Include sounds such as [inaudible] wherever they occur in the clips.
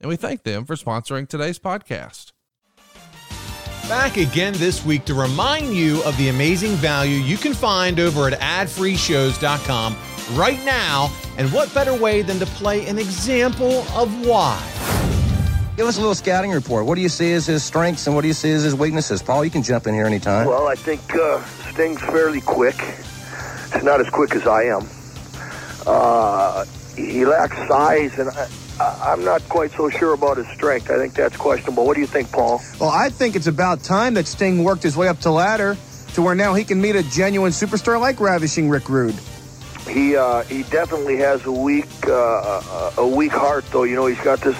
and we thank them for sponsoring today's podcast. Back again this week to remind you of the amazing value you can find over at adfreeshows.com right now. And what better way than to play an example of why? Give us a little scouting report. What do you see as his strengths and what do you see as his weaknesses? Paul, you can jump in here anytime. Well, I think uh, Sting's fairly quick. It's not as quick as I am. Uh, he lacks size, and I, I'm not quite so sure about his strength. I think that's questionable. What do you think, Paul? Well, I think it's about time that Sting worked his way up the ladder to where now he can meet a genuine superstar like Ravishing Rick Rude. He uh, he definitely has a weak uh, a weak heart, though. You know, he's got this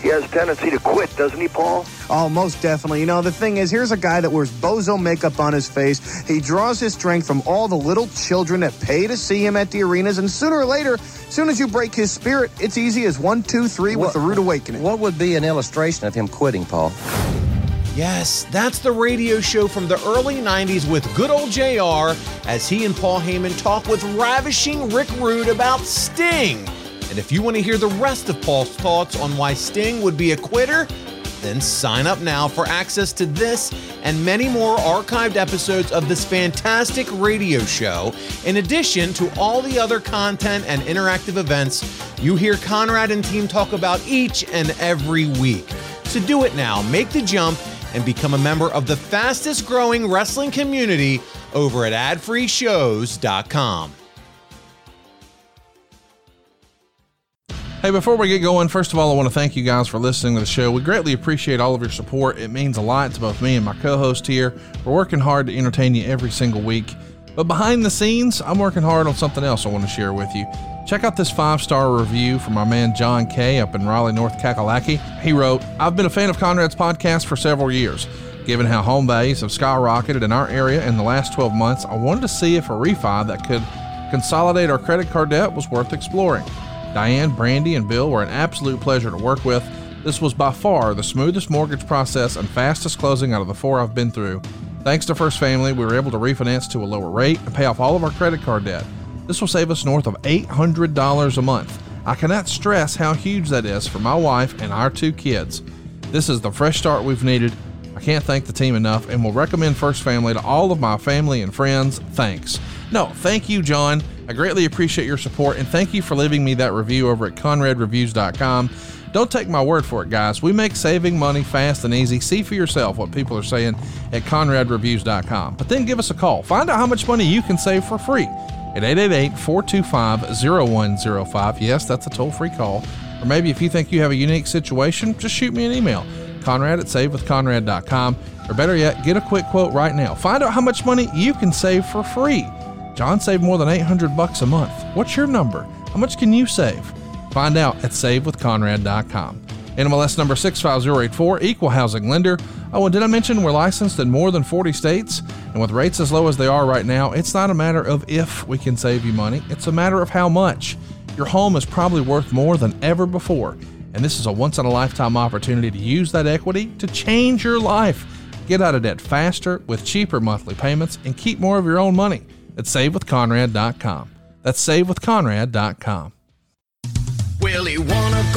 he has a tendency to quit, doesn't he, Paul? Oh, most definitely. You know, the thing is, here's a guy that wears bozo makeup on his face. He draws his strength from all the little children that pay to see him at the arenas, and sooner or later, as soon as you break his spirit, it's easy as one, two, three what, with the rude awakening. What would be an illustration of him quitting, Paul? Yes, that's the radio show from the early 90s with good old JR as he and Paul Heyman talk with ravishing Rick Rude about Sting. And if you want to hear the rest of Paul's thoughts on why Sting would be a quitter, then sign up now for access to this and many more archived episodes of this fantastic radio show, in addition to all the other content and interactive events you hear Conrad and team talk about each and every week. So do it now, make the jump, and become a member of the fastest growing wrestling community over at adfreeshows.com. Hey, before we get going, first of all, I want to thank you guys for listening to the show. We greatly appreciate all of your support. It means a lot to both me and my co host here. We're working hard to entertain you every single week. But behind the scenes, I'm working hard on something else I want to share with you. Check out this five star review from my man John K up in Raleigh, North Kakalaki. He wrote, I've been a fan of Conrad's podcast for several years. Given how home values have skyrocketed in our area in the last 12 months, I wanted to see if a refi that could consolidate our credit card debt was worth exploring. Diane, Brandy, and Bill were an absolute pleasure to work with. This was by far the smoothest mortgage process and fastest closing out of the four I've been through. Thanks to First Family, we were able to refinance to a lower rate and pay off all of our credit card debt. This will save us north of $800 a month. I cannot stress how huge that is for my wife and our two kids. This is the fresh start we've needed. I can't thank the team enough and will recommend First Family to all of my family and friends. Thanks. No, thank you, John. I greatly appreciate your support and thank you for leaving me that review over at conradreviews.com. Don't take my word for it, guys. We make saving money fast and easy. See for yourself what people are saying at conradreviews.com. But then give us a call. Find out how much money you can save for free at 888 425 0105. Yes, that's a toll free call. Or maybe if you think you have a unique situation, just shoot me an email. Conrad at savewithconrad.com. Or better yet, get a quick quote right now. Find out how much money you can save for free. John saved more than 800 bucks a month. What's your number? How much can you save? Find out at savewithconrad.com. NMLS number 65084, equal housing lender. Oh, and did I mention we're licensed in more than 40 states? And with rates as low as they are right now, it's not a matter of if we can save you money, it's a matter of how much. Your home is probably worth more than ever before, and this is a once in a lifetime opportunity to use that equity to change your life. Get out of debt faster with cheaper monthly payments and keep more of your own money at savewithconrad.com. That's savewithconrad.com. Well, he won a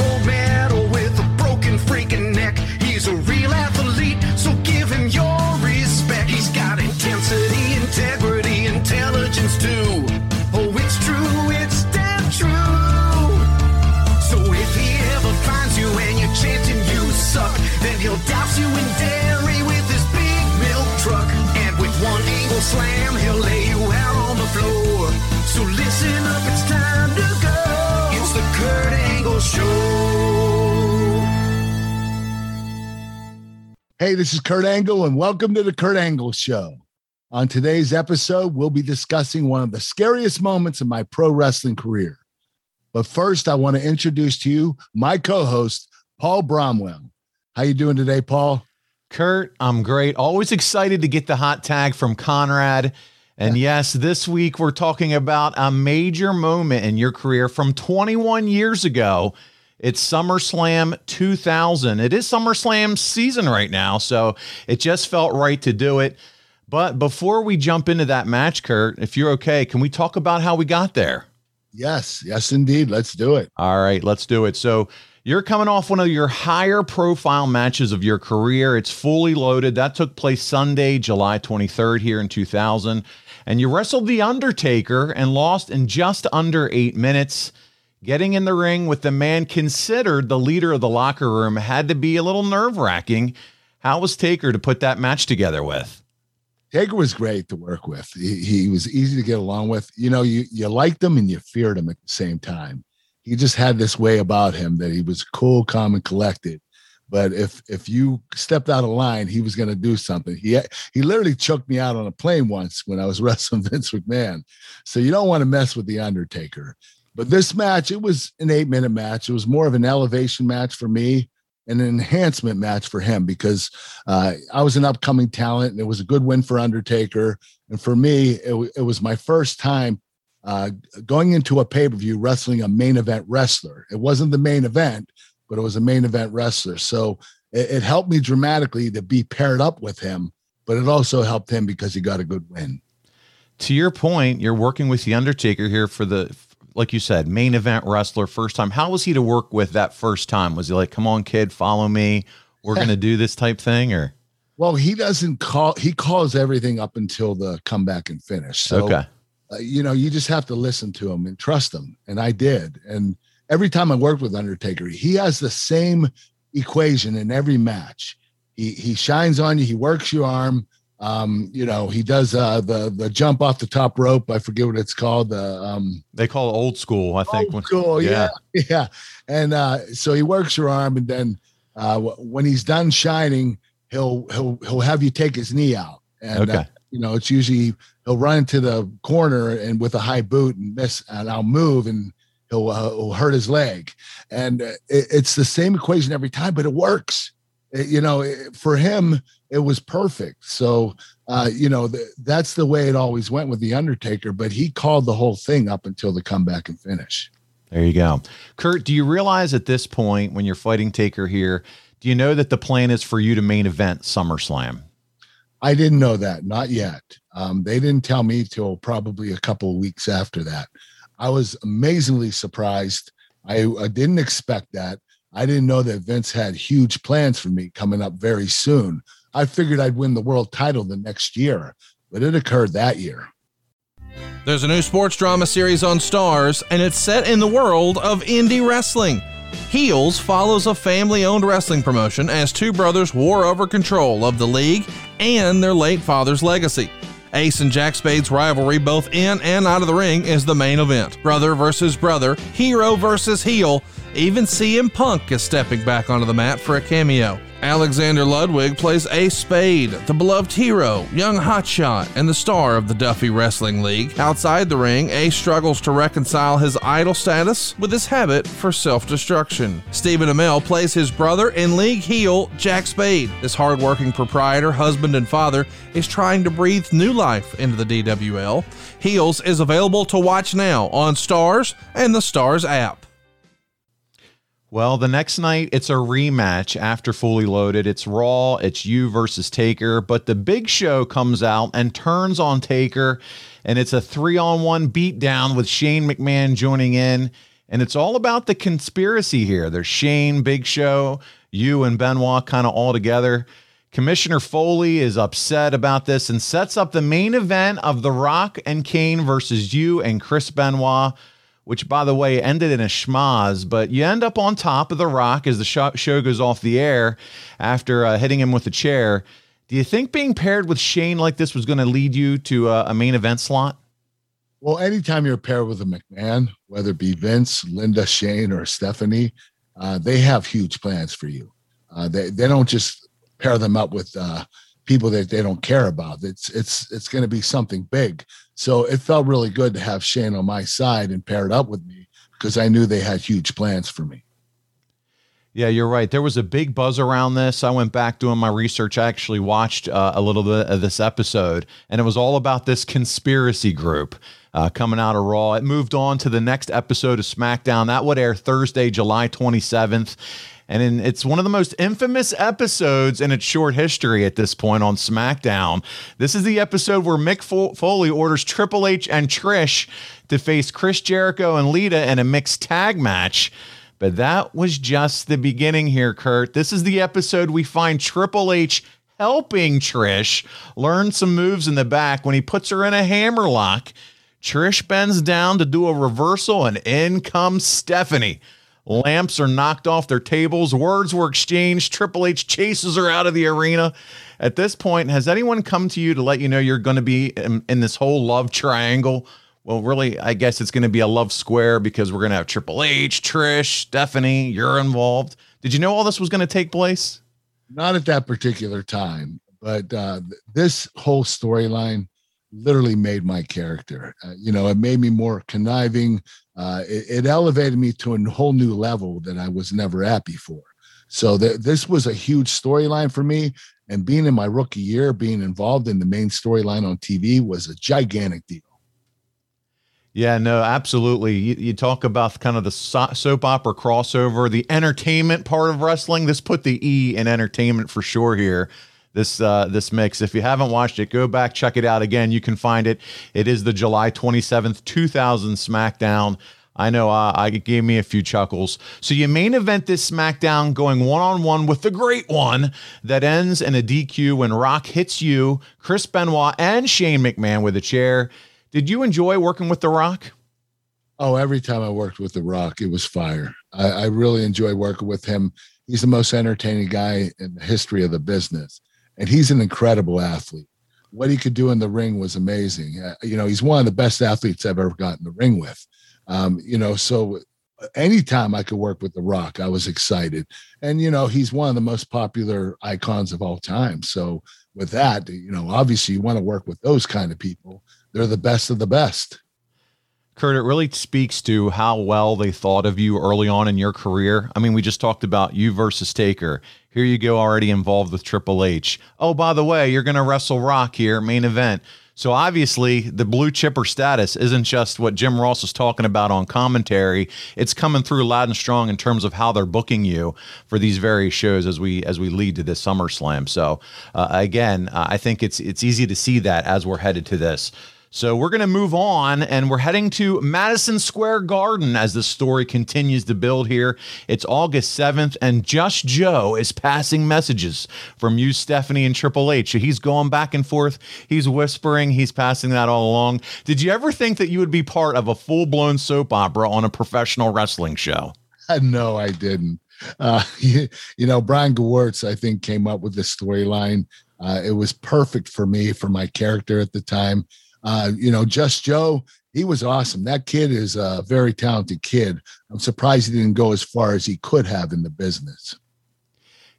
Hey, this is Kurt Angle, and welcome to the Kurt Angle Show. On today's episode, we'll be discussing one of the scariest moments of my pro wrestling career. But first, I want to introduce to you my co host, Paul Bromwell. How you doing today, Paul? Kurt, I'm great. Always excited to get the hot tag from Conrad. And yes, this week we're talking about a major moment in your career from 21 years ago. It's SummerSlam 2000. It is SummerSlam season right now, so it just felt right to do it. But before we jump into that match, Kurt, if you're okay, can we talk about how we got there? Yes, yes, indeed. Let's do it. All right, let's do it. So, you're coming off one of your higher profile matches of your career. It's fully loaded. That took place Sunday, July 23rd, here in 2000. And you wrestled The Undertaker and lost in just under eight minutes. Getting in the ring with the man considered the leader of the locker room had to be a little nerve wracking. How was Taker to put that match together with? Taker was great to work with. He, he was easy to get along with. You know, you you liked him and you feared him at the same time. He just had this way about him that he was cool, calm, and collected. But if if you stepped out of line, he was going to do something. He he literally choked me out on a plane once when I was [laughs] wrestling Vince McMahon. So you don't want to mess with the Undertaker. But this match, it was an eight minute match. It was more of an elevation match for me, and an enhancement match for him because uh, I was an upcoming talent, and it was a good win for Undertaker. And for me, it, it was my first time uh, going into a pay per view wrestling a main event wrestler. It wasn't the main event, but it was a main event wrestler. So it, it helped me dramatically to be paired up with him, but it also helped him because he got a good win. To your point, you're working with the Undertaker here for the like you said, main event wrestler, first time. How was he to work with that first time? Was he like, come on, kid, follow me? We're going to do this type thing or? Well, he doesn't call, he calls everything up until the comeback and finish. So, okay. Uh, you know, you just have to listen to him and trust him. And I did. And every time I worked with Undertaker, he has the same equation in every match. He, he shines on you, he works your arm, um, you know, he does uh, the the jump off the top rope. I forget what it's called. The um, they call it old school. I think. Old school, yeah, yeah. [laughs] yeah. And uh, so he works your arm, and then uh, when he's done shining, he'll he'll he'll have you take his knee out. And uh, okay. you know, it's usually he'll run into the corner and with a high boot and miss, and I'll move and he'll, uh, he'll hurt his leg. And uh, it, it's the same equation every time, but it works. It, you know, it, for him it was perfect. So, uh, you know, th- that's the way it always went with the Undertaker. But he called the whole thing up until the comeback and finish. There you go, Kurt. Do you realize at this point when you're fighting Taker here, do you know that the plan is for you to main event SummerSlam? I didn't know that, not yet. Um, they didn't tell me till probably a couple of weeks after that. I was amazingly surprised. I, I didn't expect that. I didn't know that Vince had huge plans for me coming up very soon. I figured I'd win the world title the next year, but it occurred that year. There's a new sports drama series on Starz, and it's set in the world of indie wrestling. Heels follows a family owned wrestling promotion as two brothers war over control of the league and their late father's legacy. Ace and Jack Spade's rivalry, both in and out of the ring, is the main event. Brother versus brother, hero versus heel. Even CM Punk is stepping back onto the mat for a cameo. Alexander Ludwig plays Ace Spade, the beloved hero, young hotshot, and the star of the Duffy Wrestling League. Outside the ring, Ace struggles to reconcile his idol status with his habit for self destruction. Stephen Amell plays his brother and league heel, Jack Spade. This hardworking proprietor, husband, and father is trying to breathe new life into the DWL. Heels is available to watch now on Starz and the Starz app. Well, the next night it's a rematch after Fully Loaded. It's Raw, it's you versus Taker, but the big show comes out and turns on Taker, and it's a three on one beatdown with Shane McMahon joining in. And it's all about the conspiracy here. There's Shane, Big Show, you, and Benoit kind of all together. Commissioner Foley is upset about this and sets up the main event of The Rock and Kane versus you and Chris Benoit which by the way ended in a schmozz, but you end up on top of the rock as the show goes off the air after uh, hitting him with a chair. Do you think being paired with Shane like this was going to lead you to a, a, main event slot? Well, anytime you're paired with a McMahon, whether it be Vince, Linda, Shane, or Stephanie, uh, they have huge plans for you. Uh, they they don't just pair them up with uh, people that they don't care about. It's it's it's going to be something big. So it felt really good to have Shane on my side and paired up with me because I knew they had huge plans for me. Yeah, you're right. There was a big buzz around this. I went back doing my research. I actually watched uh, a little bit of this episode, and it was all about this conspiracy group uh, coming out of Raw. It moved on to the next episode of SmackDown. That would air Thursday, July 27th. And in, it's one of the most infamous episodes in its short history at this point on SmackDown. This is the episode where Mick Foley orders Triple H and Trish to face Chris Jericho and Lita in a mixed tag match. But that was just the beginning here, Kurt. This is the episode we find Triple H helping Trish learn some moves in the back when he puts her in a hammerlock. Trish bends down to do a reversal, and in comes Stephanie. Lamps are knocked off their tables. Words were exchanged. Triple H chases her out of the arena. At this point, has anyone come to you to let you know you're going to be in, in this whole love triangle? Well, really, I guess it's going to be a love square because we're going to have Triple H, Trish, Stephanie, you're involved. Did you know all this was going to take place? Not at that particular time, but uh, this whole storyline literally made my character. Uh, you know, it made me more conniving. Uh, it, it, elevated me to a whole new level that I was never at before. So th- this was a huge storyline for me. And being in my rookie year, being involved in the main storyline on TV was a gigantic deal. Yeah, no, absolutely. You, you, talk about kind of the so- soap opera crossover, the entertainment part of wrestling. This put the E in entertainment for sure here this uh, this mix. If you haven't watched it, go back check it out again. You can find it. It is the July 27th, 2000 SmackDown. I know uh, I gave me a few chuckles. So you main event this SmackDown going one on one with the great one that ends in a DQ when Rock hits you, Chris Benoit, and Shane McMahon with a chair. Did you enjoy working with The Rock? Oh, every time I worked with The Rock, it was fire. I, I really enjoy working with him. He's the most entertaining guy in the history of the business and he's an incredible athlete. What he could do in the ring was amazing. Uh, you know, he's one of the best athletes I've ever gotten the ring with. Um, you know, so anytime I could work with The Rock, I was excited. And, you know, he's one of the most popular icons of all time. So, with that, you know, obviously you want to work with those kind of people. They're the best of the best. Kurt, it really speaks to how well they thought of you early on in your career. I mean, we just talked about you versus Taker. Here you go, already involved with Triple H. Oh, by the way, you're going to wrestle Rock here, main event. So obviously, the blue chipper status isn't just what Jim Ross was talking about on commentary. It's coming through loud and strong in terms of how they're booking you for these various shows as we as we lead to this SummerSlam. So uh, again, uh, I think it's it's easy to see that as we're headed to this. So we're going to move on and we're heading to Madison Square Garden as the story continues to build here. It's August 7th and Just Joe is passing messages from you, Stephanie, and Triple H. He's going back and forth. He's whispering. He's passing that all along. Did you ever think that you would be part of a full blown soap opera on a professional wrestling show? [laughs] No, I didn't. Uh, you, [laughs] you, know, Brian Gewirtz, I think, came up with the storyline. Uh, it was perfect for me, for my character at the time. Uh, you know, Just Joe, he was awesome. That kid is a very talented kid. I'm surprised he didn't go as far as he could have in the business.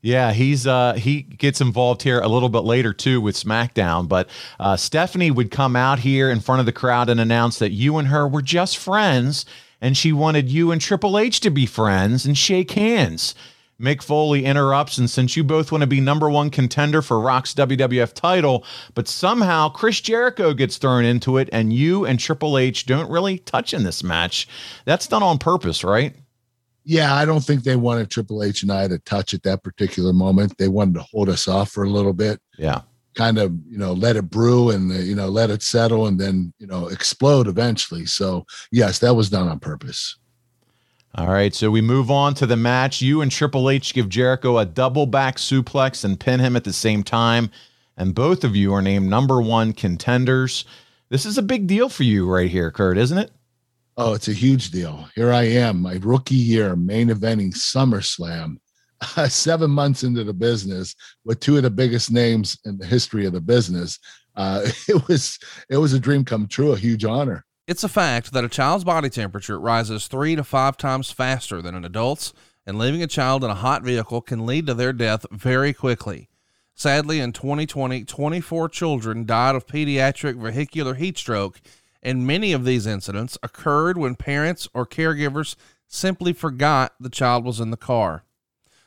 Yeah, he's uh he gets involved here a little bit later too with SmackDown, but uh, Stephanie would come out here in front of the crowd and announce that you and her were just friends, and she wanted you and Triple H to be friends and shake hands. Mick Foley interrupts, and since you both want to be number one contender for Rock's WWF title, but somehow Chris Jericho gets thrown into it, and you and Triple H don't really touch in this match, that's done on purpose, right? Yeah, I don't think they wanted Triple H and I to touch at that particular moment. They wanted to hold us off for a little bit. Yeah. Kind of, you know, let it brew and, uh, you know, let it settle and then, you know, explode eventually. So, yes, that was done on purpose. All right, so we move on to the match. You and Triple H give Jericho a double back suplex and pin him at the same time. And both of you are named number one contenders. This is a big deal for you right here, Kurt, isn't it? Oh, it's a huge deal. Here I am, my rookie year, main eventing SummerSlam, [laughs] seven months into the business with two of the biggest names in the history of the business. Uh, [laughs] it was it was a dream come true, a huge honor. It's a fact that a child's body temperature rises three to five times faster than an adult's, and leaving a child in a hot vehicle can lead to their death very quickly. Sadly, in 2020, 24 children died of pediatric vehicular heat stroke, and many of these incidents occurred when parents or caregivers simply forgot the child was in the car.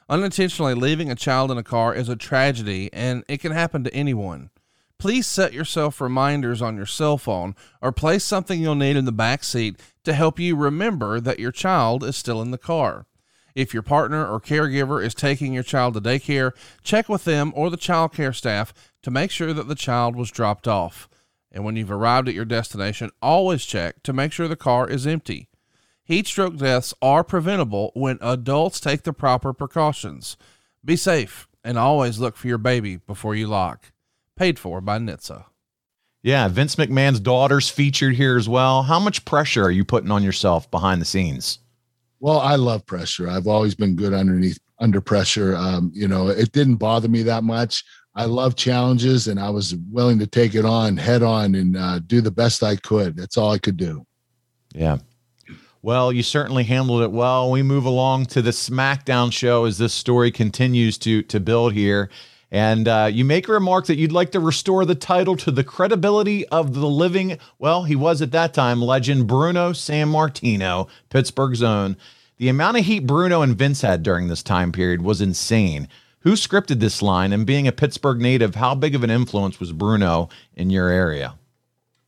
Unintentionally leaving a child in a car is a tragedy and it can happen to anyone. Please set yourself reminders on your cell phone or place something you'll need in the back seat to help you remember that your child is still in the car. If your partner or caregiver is taking your child to daycare, check with them or the child care staff to make sure that the child was dropped off. And when you've arrived at your destination, always check to make sure the car is empty. Heat stroke deaths are preventable when adults take the proper precautions. Be safe and always look for your baby before you lock. Paid for by NHTSA. Yeah, Vince McMahon's daughter's featured here as well. How much pressure are you putting on yourself behind the scenes? Well, I love pressure. I've always been good underneath under pressure. Um, you know, it didn't bother me that much. I love challenges, and I was willing to take it on head on and uh, do the best I could. That's all I could do. Yeah. Well, you certainly handled it well. We move along to the SmackDown show as this story continues to to build here. And uh, you make a remark that you'd like to restore the title to the credibility of the living, well, he was at that time legend Bruno Sammartino, Pittsburgh's own. The amount of heat Bruno and Vince had during this time period was insane. Who scripted this line? And being a Pittsburgh native, how big of an influence was Bruno in your area?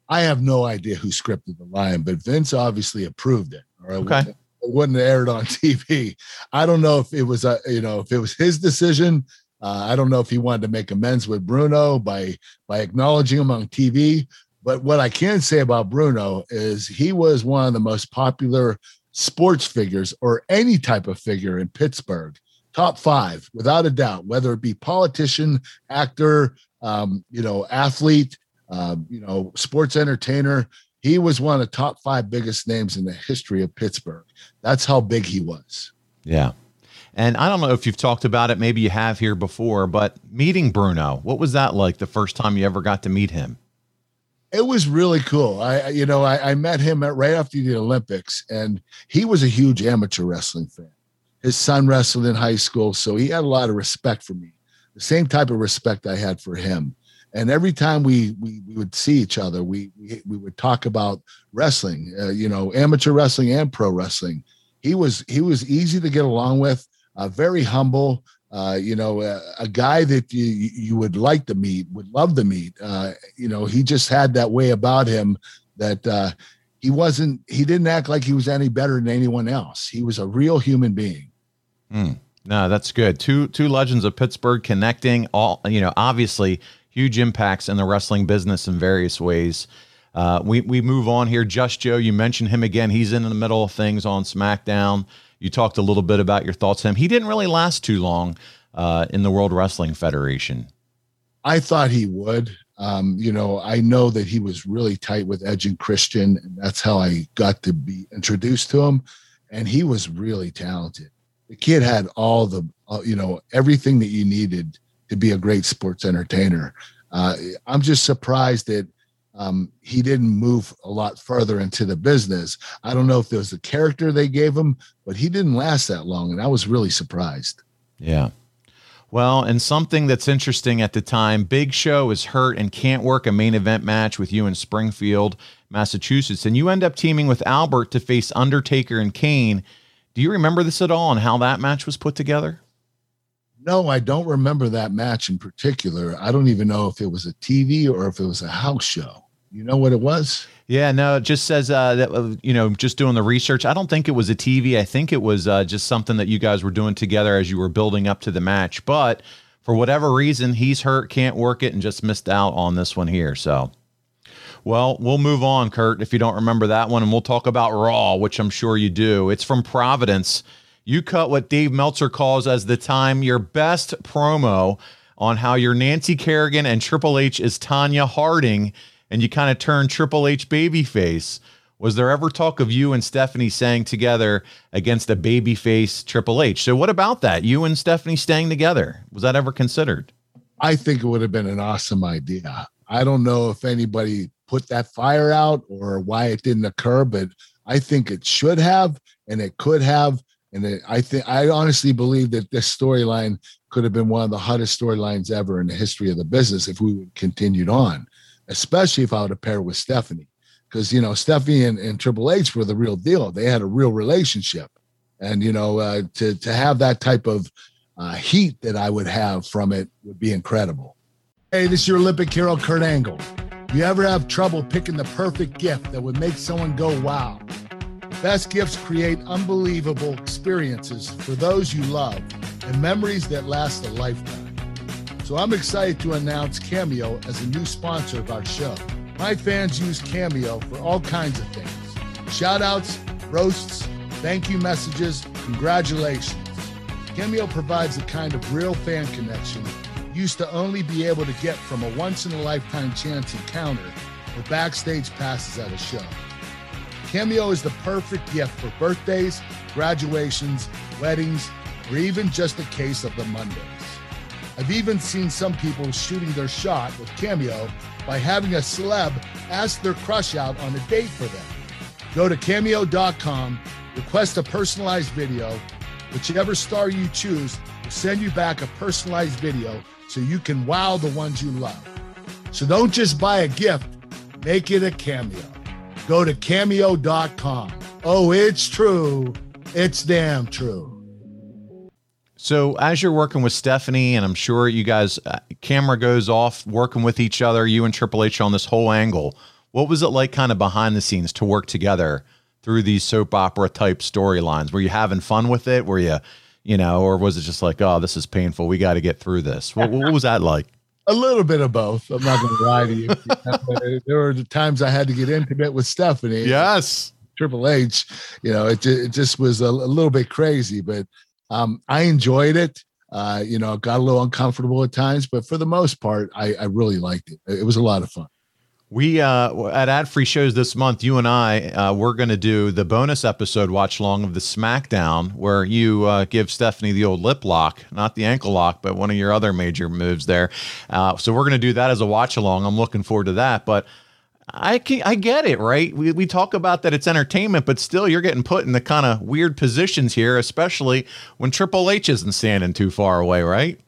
I have no idea who scripted the line, but Vince obviously approved it. Or it Okay. wouldn't, it wouldn't have aired on [laughs] TV. I don't know if it was a you know if it was his decision. Uh, I don't know if he wanted to make amends with Bruno by by acknowledging him on TV. But what I can say about Bruno is he was one of the most popular sports figures or any type of figure in Pittsburgh. Top five, without a doubt, whether it be politician, actor, um, you know, athlete, um, you know, sports entertainer. He was one of the top five biggest names in the history of Pittsburgh. That's how big he was. Yeah. And I don't know if you've talked about it, maybe you have here before, but meeting Bruno, what was that like the first time you ever got to meet him? It was really cool. I, you know, I, I met him at right after the Olympics, and he was a huge amateur wrestling fan. His son wrestled in high school, so he had a lot of respect for me. The same type of respect I had for him. And every time we we, we would see each other, we we, we would talk about wrestling, uh, you know, amateur wrestling and pro wrestling. He was he was easy to get along with, uh, very humble. Uh, you know, a, a guy that you you would like to meet, would love to meet. Uh, you know, he just had that way about him that uh, he wasn't. He didn't act like he was any better than anyone else. He was a real human being. No, that's good. Two two legends of Pittsburgh connecting. All you know, obviously huge impacts in the wrestling business in various ways. Uh, we we move on here. Just Joe, you mentioned him again. He's in the middle of things on SmackDown. You talked a little bit about your thoughts him. He didn't really last too long uh, in the World Wrestling Federation. I thought he would. Um, you know, I know that he was really tight with Edge and Christian, and that's how I got to be introduced to him. And he was really talented. The kid had all the, uh, you know, everything that you needed to be a great sports entertainer. Uh, I'm just surprised that um, he didn't move a lot further into the business. I don't know if there was the character they gave him, but he didn't last that long, and I was really surprised. Yeah. Well, and something that's interesting at the time, Big Show is hurt and can't work a main event match with you in Springfield, Massachusetts, and you end up teaming with Albert to face Undertaker and Kane. Do you remember this at all and how that match was put together? No, I don't remember that match in particular. I don't even know if it was a TV or if it was a house show. You know what it was? Yeah, no, it just says uh, that uh, you know, just doing the research. I don't think it was a TV. I think it was uh, just something that you guys were doing together as you were building up to the match. But for whatever reason, he's hurt, can't work it, and just missed out on this one here. So, well, we'll move on, Kurt, if you don't remember that one, and we'll talk about Raw, which I'm sure you do. It's from Providence. You cut what Dave Meltzer calls as the time your best promo on how you're Nancy Kerrigan and Triple H is Tonya Harding, and you kind of turn Triple H babyface. Was there ever talk of you and Stephanie saying together against a babyface Triple H? So, what about that? You and Stephanie staying together? Was that ever considered? I think it would have been an awesome idea. I don't know if anybody put that fire out or why it didn't occur, but I think it should have and it could have. And it, I think I honestly believe that this storyline could have been one of the hottest storylines ever in the history of the business if we continued on, especially if I would have paired with Stephanie. Because you know, Stephanie and, and Triple H were the real deal. They had a real relationship. And you know, uh, to to have that type of uh, heat that I would have from it would be incredible. Hey, this is your Olympic hero, Kurt Angle. You ever have trouble picking the perfect gift that would make someone go wow? Best gifts create unbelievable experiences for those you love and memories that last a lifetime. So I'm excited to announce Cameo as a new sponsor of our show. My fans use Cameo for all kinds of things shout outs, roasts, thank you messages, congratulations. Cameo provides the kind of real fan connection used to only be able to get from a once in a lifetime chance encounter or backstage passes at a show. Cameo is the perfect gift for birthdays, graduations, weddings, or even just a case of the Mondays. I've even seen some people shooting their shot with Cameo by having a celeb ask their crush out on a date for them. Go to cameo.com, request a personalized video. Whichever star you choose will send you back a personalized video so you can wow the ones you love. So don't just buy a gift, make it a cameo. Go to cameo.com. Oh, it's true. It's damn true. So as you're working with Stephanie, and I'm sure you guys, uh, camera goes off, working with each other, you and Triple H on this whole angle. What was it like, kind of behind the scenes, to work together through these soap opera type storylines? Were you having fun with it? Were you, you know, or was it just like, oh, this is painful, we got to get through this? What, what was that like? A little bit of both. I'm not going to lie to you. [laughs] [laughs] there were the times I had to get intimate with Stephanie. Yes. Triple H, you know, it, it just was a, a little bit crazy, but um, I enjoyed it. Uh, you know, got a little uncomfortable at times, but for the most part, I, I really liked it. It was a lot of fun. We uh, at ad free shows this month, you and I, uh, we're going to do the bonus episode watch long of the SmackDown, where you uh, give Stephanie the old lip lock, not the ankle lock, but one of your other major moves there. Uh, so we're going to do that as a watch along. I'm looking forward to that. But I can, I get it, right? We, we talk about that it's entertainment, but still you're getting put in the kind of weird positions here, especially when Triple H isn't standing too far away, right?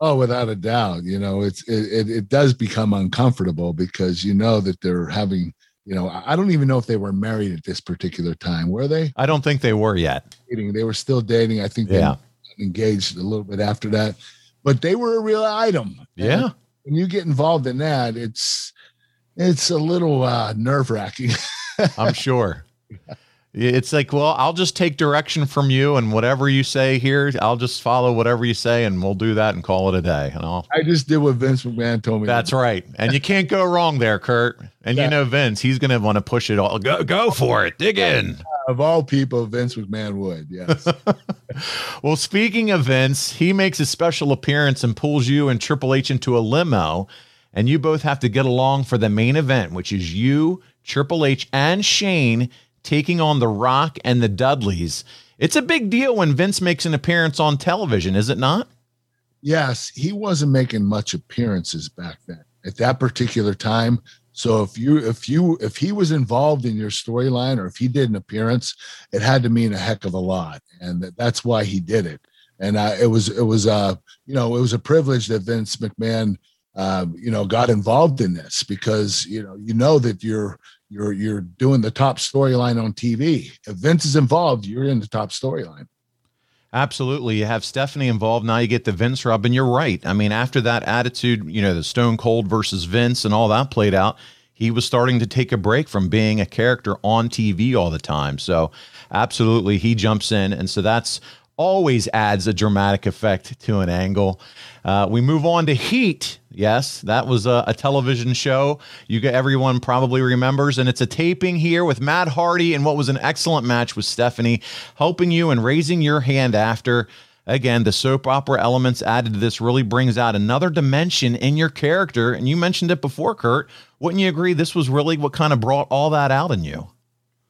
Oh, without a doubt. You know, it's it, it, it does become uncomfortable because you know that they're having, you know, I don't even know if they were married at this particular time. Were they? I don't think they were yet. They were still dating. I think they Yeah. engaged a little bit after that. But they were a real item. Yeah. And when you get involved in that, it's it's a little uh nerve wracking. [laughs] I'm sure. It's like, well, I'll just take direction from you, and whatever you say here, I'll just follow whatever you say, and we'll do that and call it a day. And I'll, I just did what Vince McMahon told me. that's right. And you can't go wrong there, Kurt. And you know Vince, he's going to want to push it all. Go, go for it. Dig in. of all people, Vince McMahon would. Yes. [laughs] Well, speaking of Vince, he makes a special appearance and pulls you and Triple H into a limo, and you both have to get along for the main event, which is you, Triple H, and Shane taking on The Rock and the Dudleys. It's a big deal when Vince makes an appearance on television, is it not? yes, he wasn't making much appearances back then at that particular time. So if you if you if he was involved in your storyline or if he did an appearance, it had to mean a heck of a lot, and that's why he did it. And uh, it was it was uh you know it was a privilege that Vince McMahon uh, you know got involved in this because you know you know that you're you're you're doing the top storyline on TV. If Vince is involved, you're in the top storyline. Absolutely. You have Stephanie involved. Now you get the Vince rub, and you're right. I mean, after that attitude, you know, the Stone Cold versus Vince and all that played out, he was starting to take a break from being a character on TV all the time. So, absolutely, he jumps in. And so that's always adds a dramatic effect to an angle. Uh, we move on to Heat. Yes, that was a, a television show. You get everyone probably remembers, and it's a taping here with Matt Hardy and what was an excellent match with Stephanie, helping you and raising your hand after. Again, the soap opera elements added to this really brings out another dimension in your character. And you mentioned it before, Kurt. Wouldn't you agree this was really what kind of brought all that out in you?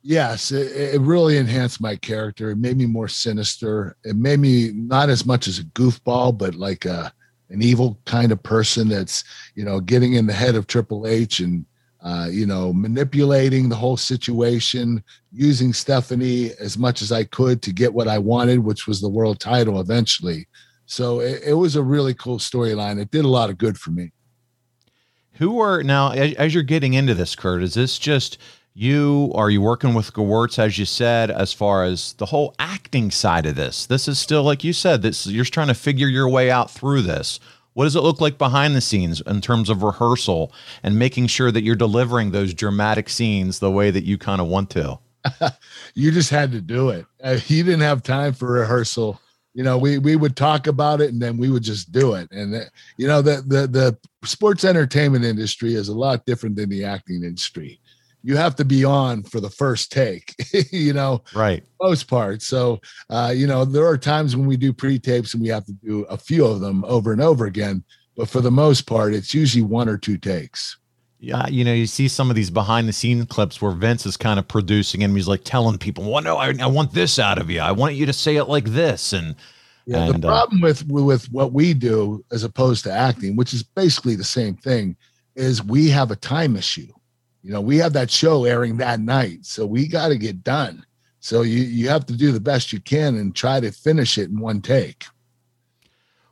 Yes, it, it really enhanced my character. It made me more sinister. It made me not as much as a goofball, but like a an evil kind of person that's you know getting in the head of Triple H and uh, you know manipulating the whole situation, using Stephanie as much as I could to get what I wanted, which was the world title eventually. So it, it was a really cool storyline. It did a lot of good for me. Who are now, as, as you're getting into this, Kurt, is this just you are you working with Gewirtz as you said as far as the whole acting side of this? This is still like you said this you're trying to figure your way out through this. What does it look like behind the scenes in terms of rehearsal and making sure that you're delivering those dramatic scenes the way that you kind of want to? [laughs] You just had to do it. Uh, you didn't have time for rehearsal. You know we we would talk about it and then we would just do it. And uh, you know the the the sports entertainment industry is a lot different than the acting industry you have to be on for the first take, [laughs] you know, right? Most part. So, uh, you know, there are times when we do pre tapes and we have to do a few of them over and over again. But for the most part, it's usually one or two takes. Yeah, you know, you see some of these behind the scenes clips where Vince is kind of producing and he's like telling people, "Well, no, I, I want this out of you. I want you to say it like this." And yeah, and, the uh, problem uh, with with what we do as opposed to acting, which is basically the same thing, is we have a time issue you know, we have that show airing that night, so we got to get done. So you you have to do the best you can and try to finish it in one take.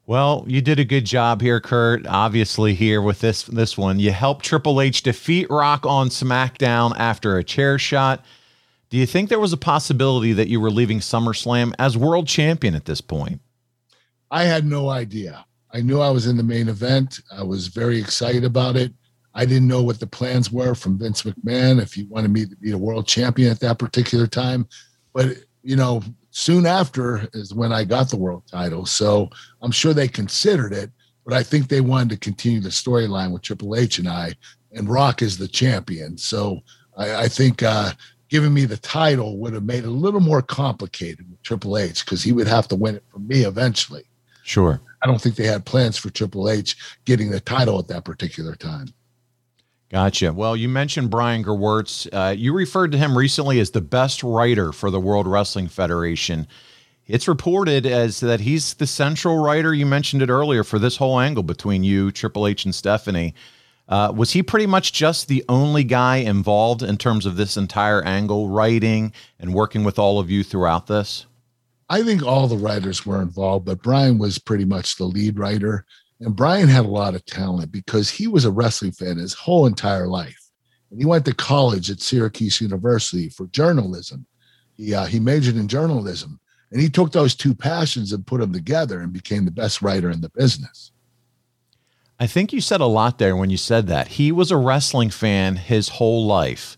Well, you did a good job here, Kurt. Obviously, here with this this one, you helped Triple H defeat Rock on SmackDown after a chair shot. Do you think there was a possibility that you were leaving SummerSlam as world champion at this point? I had no idea. I knew I was in the main event. I was very excited about it. I didn't know what the plans were from Vince McMahon if he wanted me to be a world champion at that particular time. But, you know, soon after is when I got the world title. So I'm sure they considered it, but I think they wanted to continue the storyline with Triple H and I, and Rock is the champion. So I, I think uh, giving me the title would have made it a little more complicated with Triple H because he would have to win it from me eventually. Sure. I don't think they had plans for Triple H getting the title at that particular time. Gotcha. Well, you mentioned Brian Gewirtz. Uh, you referred to him recently as the best writer for the World Wrestling Federation. It's reported as that he's the central writer. You mentioned it earlier for this whole angle between you, Triple H, and Stephanie. Uh, was he pretty much just the only guy involved in terms of this entire angle, writing and working with all of you throughout this? I think all the writers were involved, but Brian was pretty much the lead writer. And Brian had a lot of talent because he was a wrestling fan his whole entire life. And he went to college at Syracuse University for journalism. He, uh, he majored in journalism. And he took those two passions and put them together and became the best writer in the business. I think you said a lot there when you said that. He was a wrestling fan his whole life.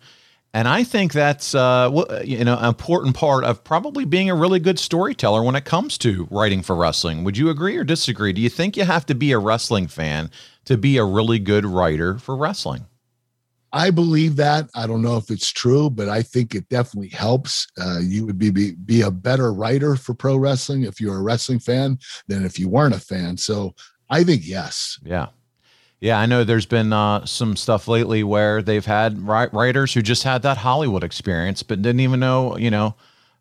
And I think that's uh, you know an important part of probably being a really good storyteller when it comes to writing for wrestling. Would you agree or disagree? Do you think you have to be a wrestling fan to be a really good writer for wrestling? I believe that. I don't know if it's true, but I think it definitely helps. Uh, you would be, be be a better writer for pro wrestling if you're a wrestling fan than if you weren't a fan. So I think yes. Yeah. Yeah, I know there's been uh, some stuff lately where they've had writers who just had that Hollywood experience, but didn't even know, you know,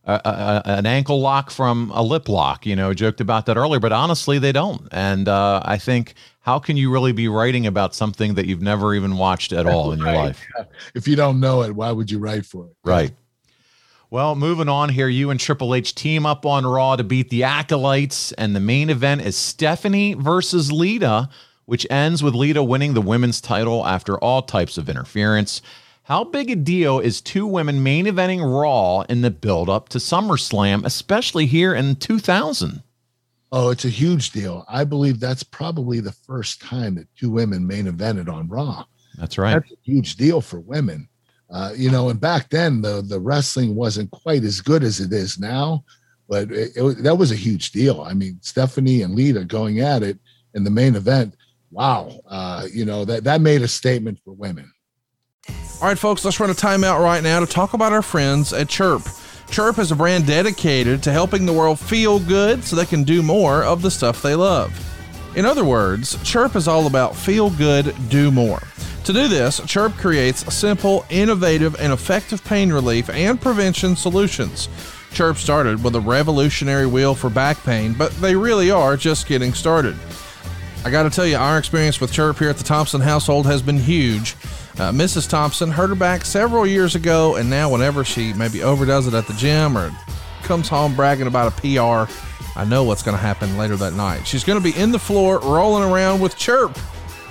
a, a, an ankle lock from a lip lock. You know, joked about that earlier, but honestly, they don't. And uh, I think, how can you really be writing about something that you've never even watched at all in your life? [laughs] If you don't know it, why would you write for it? Right. Well, moving on here, you and Triple H team up on Raw to beat the Acolytes, and the main event is Stephanie versus Lita which ends with Lita winning the women's title after all types of interference. How big a deal is two women main eventing Raw in the build up to SummerSlam, especially here in 2000? Oh, it's a huge deal. I believe that's probably the first time that two women main evented on Raw. That's right. That's a huge deal for women. Uh, you know, and back then the the wrestling wasn't quite as good as it is now, but it, it, that was a huge deal. I mean, Stephanie and Lita going at it in the main event wow, uh, you know, that, that made a statement for women. All right, folks, let's run a timeout right now to talk about our friends at Chirp. Chirp is a brand dedicated to helping the world feel good so they can do more of the stuff they love. In other words, Chirp is all about feel good, do more. To do this, Chirp creates simple, innovative, and effective pain relief and prevention solutions. Chirp started with a revolutionary wheel for back pain, but they really are just getting started. I got to tell you, our experience with Chirp here at the Thompson household has been huge. Uh, Mrs. Thompson hurt her back several years ago, and now whenever she maybe overdoes it at the gym or comes home bragging about a PR, I know what's going to happen later that night. She's going to be in the floor rolling around with Chirp.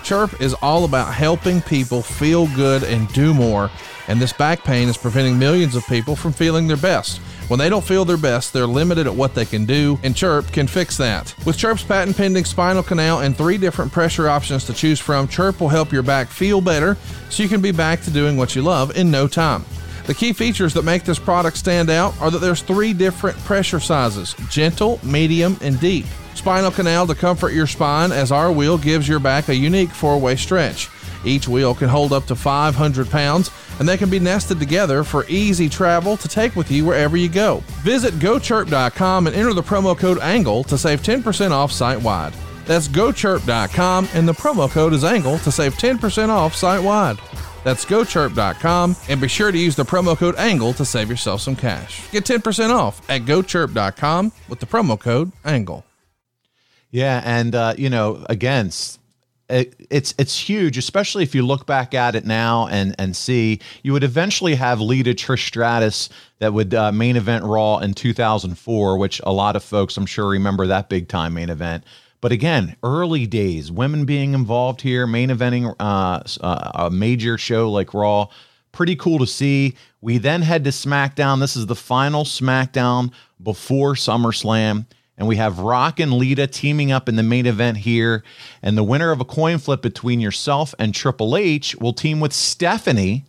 Chirp is all about helping people feel good and do more, and this back pain is preventing millions of people from feeling their best. When they don't feel their best, they're limited at what they can do, and Chirp can fix that. With Chirp's patent pending spinal canal and three different pressure options to choose from, Chirp will help your back feel better so you can be back to doing what you love in no time. The key features that make this product stand out are that there's three different pressure sizes gentle, medium, and deep. Spinal canal to comfort your spine, as our wheel gives your back a unique four way stretch. Each wheel can hold up to 500 pounds, and they can be nested together for easy travel to take with you wherever you go. Visit gochirp.com and enter the promo code ANGLE to save 10% off site wide. That's gochirp.com, and the promo code is ANGLE to save 10% off site wide. That's gochirp.com and be sure to use the promo code ANGLE to save yourself some cash. Get 10% off at gochirp.com with the promo code ANGLE. Yeah, and uh, you know, again, s- it, it's it's huge, especially if you look back at it now and and see you would eventually have Lita Trish Stratus that would uh, main event Raw in 2004, which a lot of folks I'm sure remember that big time main event. But again, early days, women being involved here, main eventing uh, uh, a major show like Raw, pretty cool to see. We then head to SmackDown. This is the final SmackDown before SummerSlam. And we have Rock and Lita teaming up in the main event here. And the winner of a coin flip between yourself and Triple H will team with Stephanie.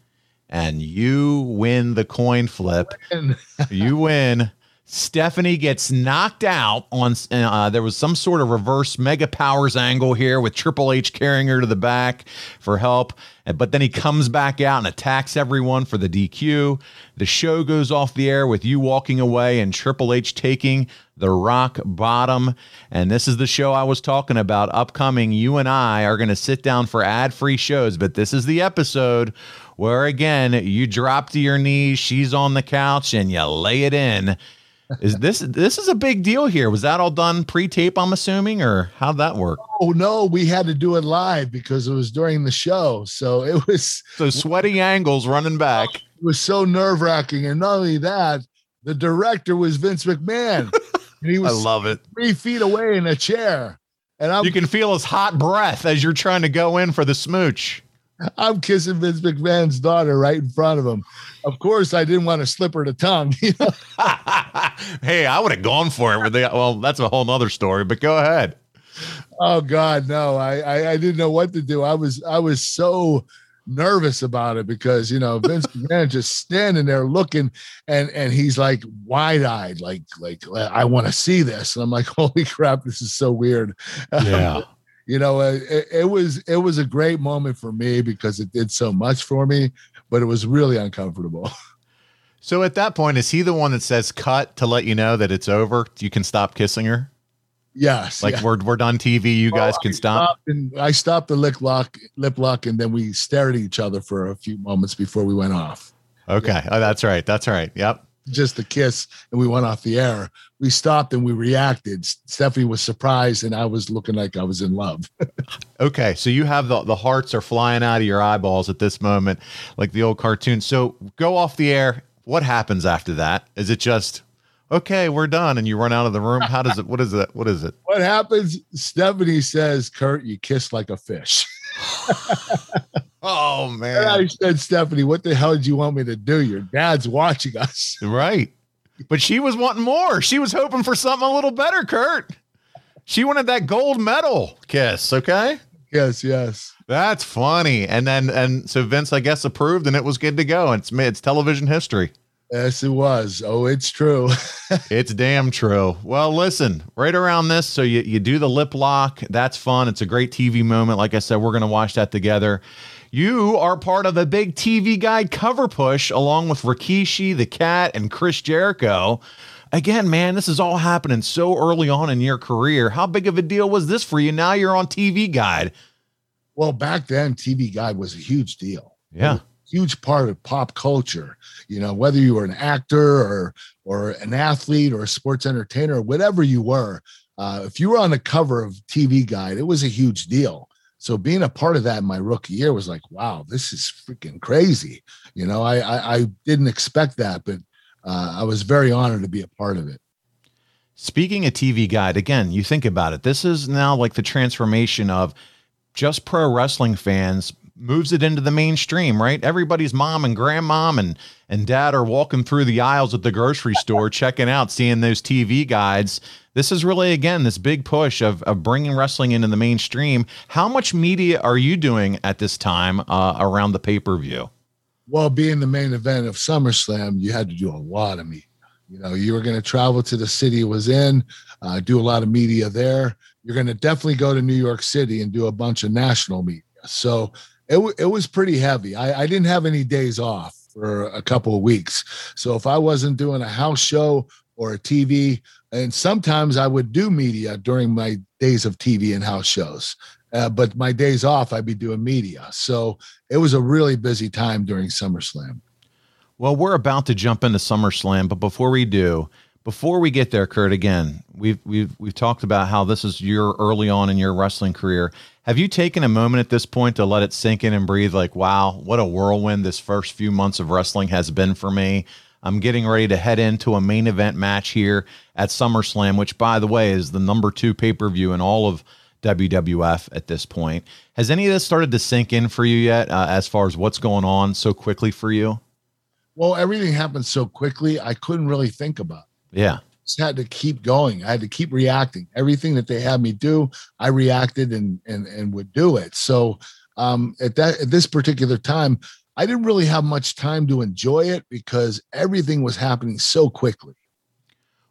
And you win the coin flip. [laughs] you win. Stephanie gets knocked out on. Uh, there was some sort of reverse mega powers angle here with Triple H carrying her to the back for help. But then he comes back out and attacks everyone for the DQ. The show goes off the air with you walking away and Triple H taking the rock bottom. And this is the show I was talking about upcoming. You and I are going to sit down for ad free shows, but this is the episode where, again, you drop to your knees, she's on the couch, and you lay it in. Is this this is a big deal here? Was that all done pre-tape? I'm assuming, or how'd that work? Oh no, we had to do it live because it was during the show. So [laughs] it was So sweaty angles running back. it was so nerve wracking. And not only that, the director was Vince McMahon. [laughs] And he I love it. three feet away in a chair. And I'm You can feel his hot breath as you're trying to go in for the smooch. I'm kissing Vince McMahon's daughter right in front of him. Of course, I didn't want to slip her the tongue. [laughs] You know? [laughs] hey, I would have gone for it. With the, well, that's a whole nother story. But go ahead. oh God, no! I, I I didn't know what to do. I was I was so nervous about it because you know Vince [laughs] McMahon just standing there looking, and and he's like wide eyed, like like I want to see this, and I'm like, [laughs] holy crap, this is so weird. [laughs] Yeah. you know, uh, it, it was it was a great moment for me because it did so much for me, but it was really uncomfortable. So at that point, is he the one that says cut to let you know that it's over? You can stop kissing her. Yes, Like yeah. we're we're done TV. You guys can I stop. and I stopped the lip lock, lip lock, and then we stared at each other for a few moments before we went off. Okay. Oh, that's right. That's right. Yep. Just a kiss, and we went off the air. We stopped and we reacted. Stephanie was surprised, and I was looking like I was in love. [laughs] Okay, so you have the the hearts are flying out of your eyeballs at this moment, like the old cartoon. So go off the air. What happens after that? Is it just okay? We're done, and you run out of the room? How does it? What is it? What is it? [laughs] what happens? Stephanie says, "Kurt, you kiss like a fish." [laughs] Oh And man, I said, "Stephanie, what the hell did you want me to do? Your dad's watching us." [laughs] right? But she was wanting more. She was hoping for something a little better, Kurt. She wanted that gold medal kiss. Okay. Yes, yes. That's funny. And then and so Vince, I guess, approved and it was good to go. It's me, it's television history. Yes, it was. Oh, it's true. [laughs] It's damn true. Well, listen, right around this, so you, you do the lip lock. That's fun. It's a great TV moment. Like I said, we're going to watch that together. You are part of a big TV guide cover push along with Rikishi, the cat, and Chris Jericho. Again, man, this is all happening so early on in your career. How big of a deal was this for you? Now you're on TV guide. well, back then, TV Guide was a huge deal. Yeah. Huge part of pop culture. You know, whether you were an actor or or an athlete or a sports entertainer whatever you were, uh, if you were on the cover of TV Guide, it was a huge deal. So being a part of that in my rookie year was like, wow, this is freaking crazy. You know, I I, I didn't expect that, but uh, I was very honored to be a part of it. Speaking of TV Guide, again, you think about it. This is now like the transformation of just pro wrestling fans moves it into the mainstream, right? Everybody's mom and grandmom and and dad are walking through the aisles at the grocery [laughs] store checking out seeing those TV guides. This is really again this big push of of bringing wrestling into the mainstream. How much media are you doing at this time uh, around the pay-per-view? Well, being the main event of SummerSlam, you had to do a lot of media. You know, you were going to travel to the city it was in, uh, do a lot of media there. You're going to definitely go to New York City and do a bunch of national media. So it, w- it was pretty heavy. I, I didn't have any days off for a couple of weeks. So if I wasn't doing a house show or a TV, and sometimes I would do media during my days of TV and house shows. Uh, but my days off, I'd be doing media. So it was a really busy time during SummerSlam. Well, we're about to jump into SummerSlam, but before we do, before we get there, Kurt, again, we've we've we've talked about how this is your early on in your wrestling career. Have you taken a moment at this point to let it sink in and breathe? Like, wow, what a whirlwind this first few months of wrestling has been for me. I'm getting ready to head into a main event match here at SummerSlam, which, by the way, is the number two pay per view in all of WWF at this point. Has any of this started to sink in for you yet, uh, as far as what's going on so quickly for you? Well, everything happened so quickly, I couldn't really think about. Yeah. Just had to keep going. I had to keep reacting. Everything that they had me do, I reacted and and and would do it. So um, at that at this particular time, I didn't really have much time to enjoy it because everything was happening so quickly.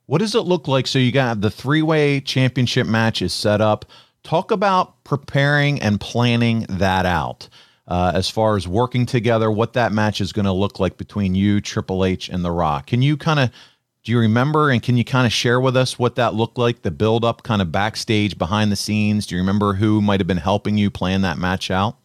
What does it look like? So you got the three way championship match is set up. Talk about preparing and planning that out uh, as far as working together, what that match is going to look like between you, Triple H, and The Rock. Can you kind of do you remember and can you kind of share with us what that looked like, the build up kind of backstage behind the scenes? Do you remember who might have been helping you plan that match out?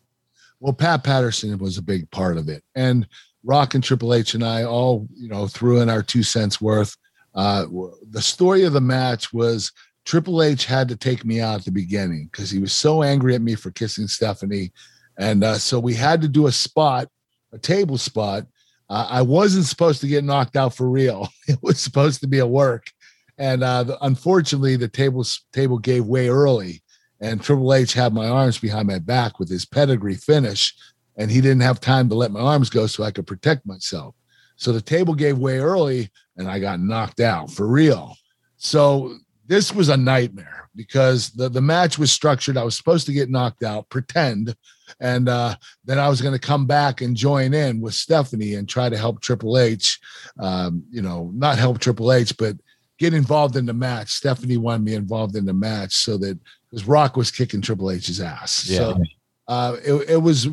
Well, Pat Patterson was a big part of it. And Rock and Triple H and I all, you know, threw in our two cents worth. Uh, the story of the match was Triple H had to take me out at the beginning because he was so angry at me for kissing Stephanie and uh, so we had to do a spot, a table spot. Uh, I wasn't supposed to get knocked out for real. [laughs] It was supposed to be a work. And uh, the, unfortunately, the table table gave way early, and Triple H had my arms behind my back with his pedigree finish, and he didn't have time to let my arms go so I could protect myself. So the table gave way early, and I got knocked out for real. So this was a nightmare because the, the match was structured. I was supposed to get knocked out, pretend, and uh, then I was going to come back and join in with Stephanie and try to help Triple H. Um, you know, not help Triple H, but get involved in the match. Stephanie wanted me involved in the match so that because Rock was kicking Triple H's ass. Yeah. So uh, it, it was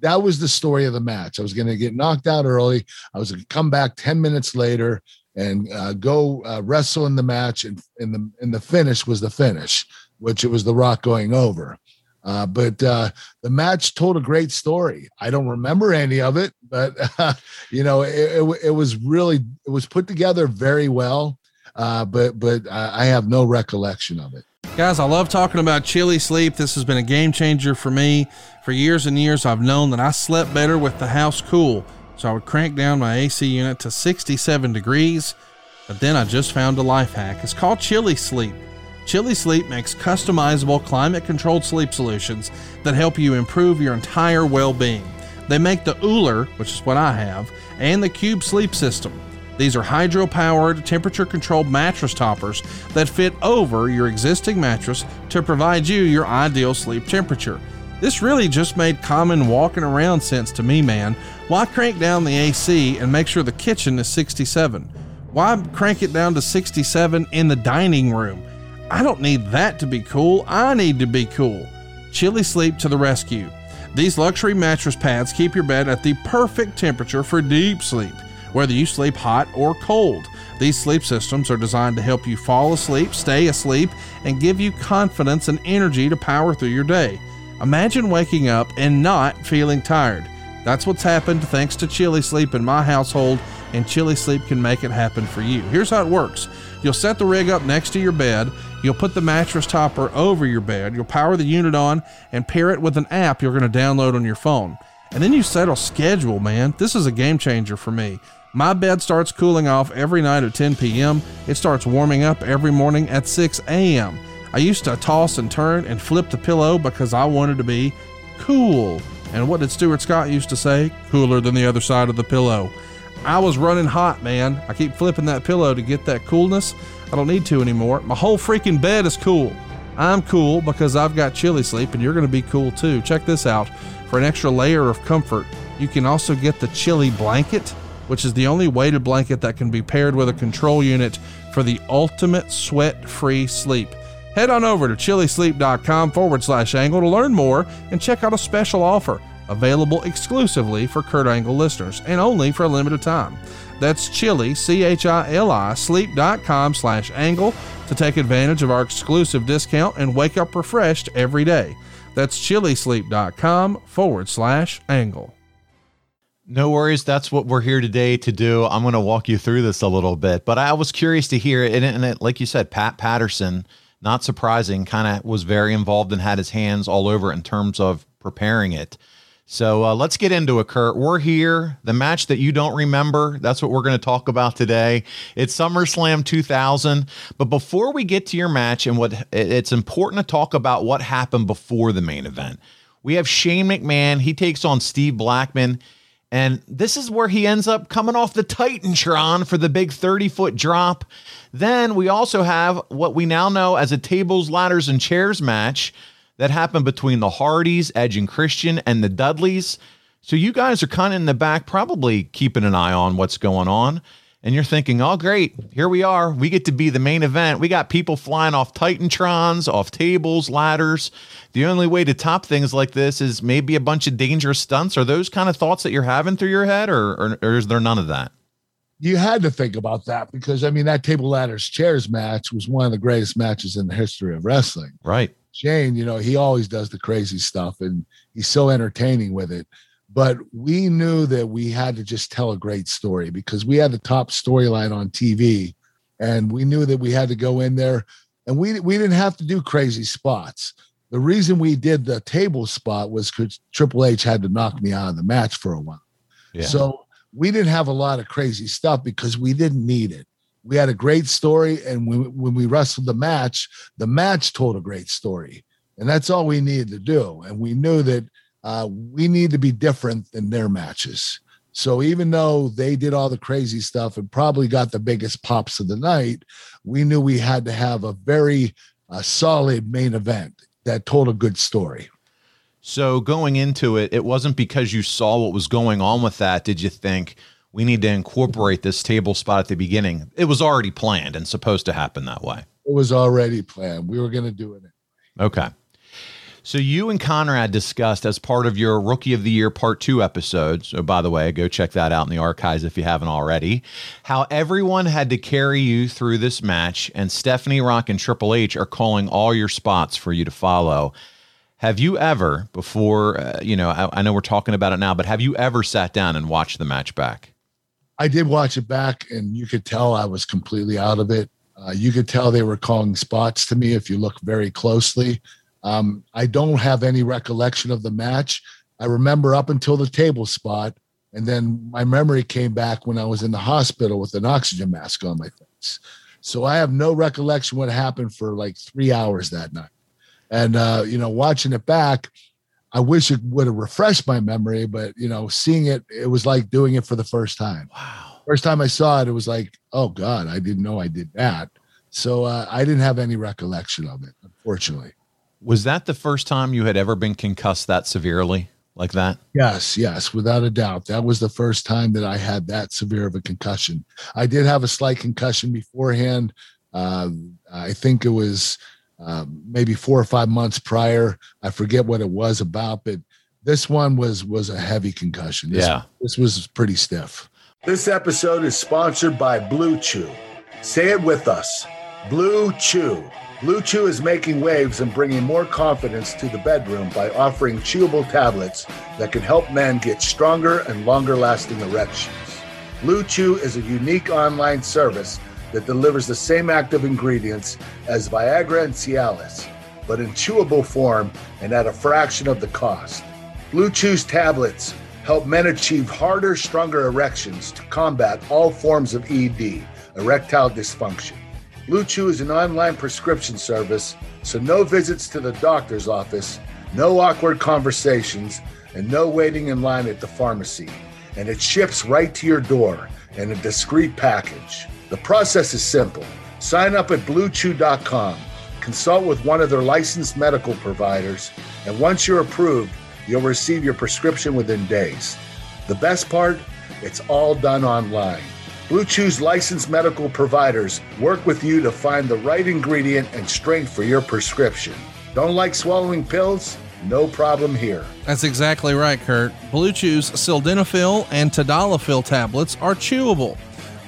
that was the story of the match. I was going to get knocked out early. I was going to come back 10 minutes later and uh, go uh, wrestle in the match. And in the in the finish was the finish, which it was the Rock going over. Uh, but uh, the match told a great story. I don't remember any of it, but uh, you know, it, it, it, was really it was put together very well. Uh, but but I have no recollection of it. Guys, I love talking about chili sleep. This has been a game changer for me. For years and years, I've known that I slept better with the house cool. So I would crank down my AC unit to 67 degrees. But then I just found a life hack. It's called Chili Sleep. Chili Sleep makes customizable climate controlled sleep solutions that help you improve your entire well being. They make the Ooler, which is what I have, and the Cube Sleep System. These are hydro powered, temperature controlled mattress toppers that fit over your existing mattress to provide you your ideal sleep temperature. This really just made common walking around sense to me, man. Why crank down the AC and make sure the kitchen is 67? Why crank it down to 67 in the dining room? I don't need that to be cool. I need to be cool. Chili Sleep to the rescue. These luxury mattress pads keep your bed at the perfect temperature for deep sleep, whether you sleep hot or cold. These sleep systems are designed to help you fall asleep, stay asleep, and give you confidence and energy to power through your day. Imagine waking up and not feeling tired. That's what's happened thanks to Chili Sleep in my household, and Chili Sleep can make it happen for you. Here's how it works you'll set the rig up next to your bed You'll put the mattress topper over your bed. You'll power the unit on and pair it with an app you're going to download on your phone. And then you set a schedule, man. This is a game changer for me. My bed starts cooling off every night at 10 p.m. It starts warming up every morning at 6 a.m. I used to toss and turn and flip the pillow because I wanted to be cool. And what did Stuart Scott used to say? Cooler than the other side of the pillow. I was running hot, man. I keep flipping that pillow to get that coolness. I don't need to anymore. My whole freaking bed is cool. I'm cool because I've got chili sleep, and you're going to be cool too. Check this out. For an extra layer of comfort, you can also get the chili blanket, which is the only weighted blanket that can be paired with a control unit for the ultimate sweat free sleep. Head on over to chilisleep.com forward slash angle to learn more and check out a special offer available exclusively for Kurt Angle listeners and only for a limited time. That's chili, C-H-I-L-I, sleep.com slash angle to take advantage of our exclusive discount and wake up refreshed every day. That's chilisleep.com forward slash angle. No worries. That's what we're here today to do. I'm going to walk you through this a little bit, but I was curious to hear it. And it, like you said, Pat Patterson, not surprising, kind of was very involved and had his hands all over in terms of preparing it. So uh, let's get into it, Kurt. We're here. The match that you don't remember, that's what we're going to talk about today. It's SummerSlam 2000. But before we get to your match, and what it's important to talk about what happened before the main event. We have Shane McMahon. He takes on Steve Blackman. And this is where he ends up coming off the Titantron for the big 30 foot drop. Then we also have what we now know as a tables, ladders, and chairs match that happened between the Hardys, Edge and Christian, and the Dudleys. So you guys are kind of in the back, probably keeping an eye on what's going on. And you're thinking, oh, great, here we are. We get to be the main event. We got people flying off Titantrons, off tables, ladders. The only way to top things like this is maybe a bunch of dangerous stunts. Are those kind of thoughts that you're having through your head, or, or, or is there none of that? You had to think about that because, I mean, that table, ladders, chairs match was one of the greatest matches in the history of wrestling. Right. Shane, you know, he always does the crazy stuff and he's so entertaining with it. But we knew that we had to just tell a great story because we had the top storyline on TV and we knew that we had to go in there and we we didn't have to do crazy spots. The reason we did the table spot was because Triple H had to knock me out of the match for a while. Yeah. So we didn't have a lot of crazy stuff because we didn't need it we had a great story and when, when we wrestled the match the match told a great story. And that's all we needed to do. And we knew that uh, we need to be different than their matches. So even though they did all the crazy stuff and probably got the biggest pops of the night we knew we had to have a very uh, solid main event that told a good story. So going into it it wasn't because you saw what was going on with that did you think we need to incorporate this table spot at the beginning. It was already planned and supposed to happen that way. It was already planned. We were going to do it. Okay. So you and Conrad discussed as part of your Rookie of the Year Part 2 episode. So by the way, go check that out in the archives if you haven't already. How everyone had to carry you through this match and Stephanie Rock and Triple H are calling all your spots for you to follow. Have you ever before uh, you know I, I know we're talking about it now, but have you ever sat down and watched the match back? I did watch it back, and you could tell I was completely out of it. Uh, you could tell they were calling spots to me if you look very closely. Um, I don't have any recollection of the match. I remember up until the table spot, and then my memory came back when I was in the hospital with an oxygen mask on my face. So I have no recollection what happened for like three hours that night. And uh, you know, watching it back, I wish it would have refreshed my memory, but you know, seeing it, it was like doing it for the first time. Wow. First time I saw it, it was like, oh God, I didn't know I did that. So uh, I didn't have any recollection of it, unfortunately. Was that the first time you had ever been concussed that severely like that? Yes, yes, without a doubt. That was the first time that I had that severe of a concussion. I did have a slight concussion beforehand. Uh, I think it was um, maybe four or five months prior. I forget what it was about, but this one was was a heavy concussion. This, yeah, this was pretty stiff. This episode is sponsored by Blue Chew. Say it with us, Blue Chew. Blue Chew is making waves and bringing more confidence to the bedroom by offering chewable tablets that can help men get stronger and longer lasting erections. Blue Chew is a unique online service that delivers the same active ingredients as Viagra and Cialis, but in chewable form and at a fraction of the cost. Blue Chew's tablets help men achieve harder, stronger erections to combat all forms of ED, erectile dysfunction. Blue Chew is an online prescription service, so no visits to the doctor's office, no awkward conversations, and no waiting in line at the pharmacy. And it ships right to your door in a discreet package. The process is simple. Sign up at bluechew.com, consult with one of their licensed medical providers, and once you're approved, you'll receive your prescription within days. The best part? It's all done online. Blue Chew's licensed medical providers work with you to find the right ingredient and strength for your prescription. Don't like swallowing pills? No problem here. That's exactly right, Kurt. Blue Chew's sildenafil and tadalafil tablets are chewable.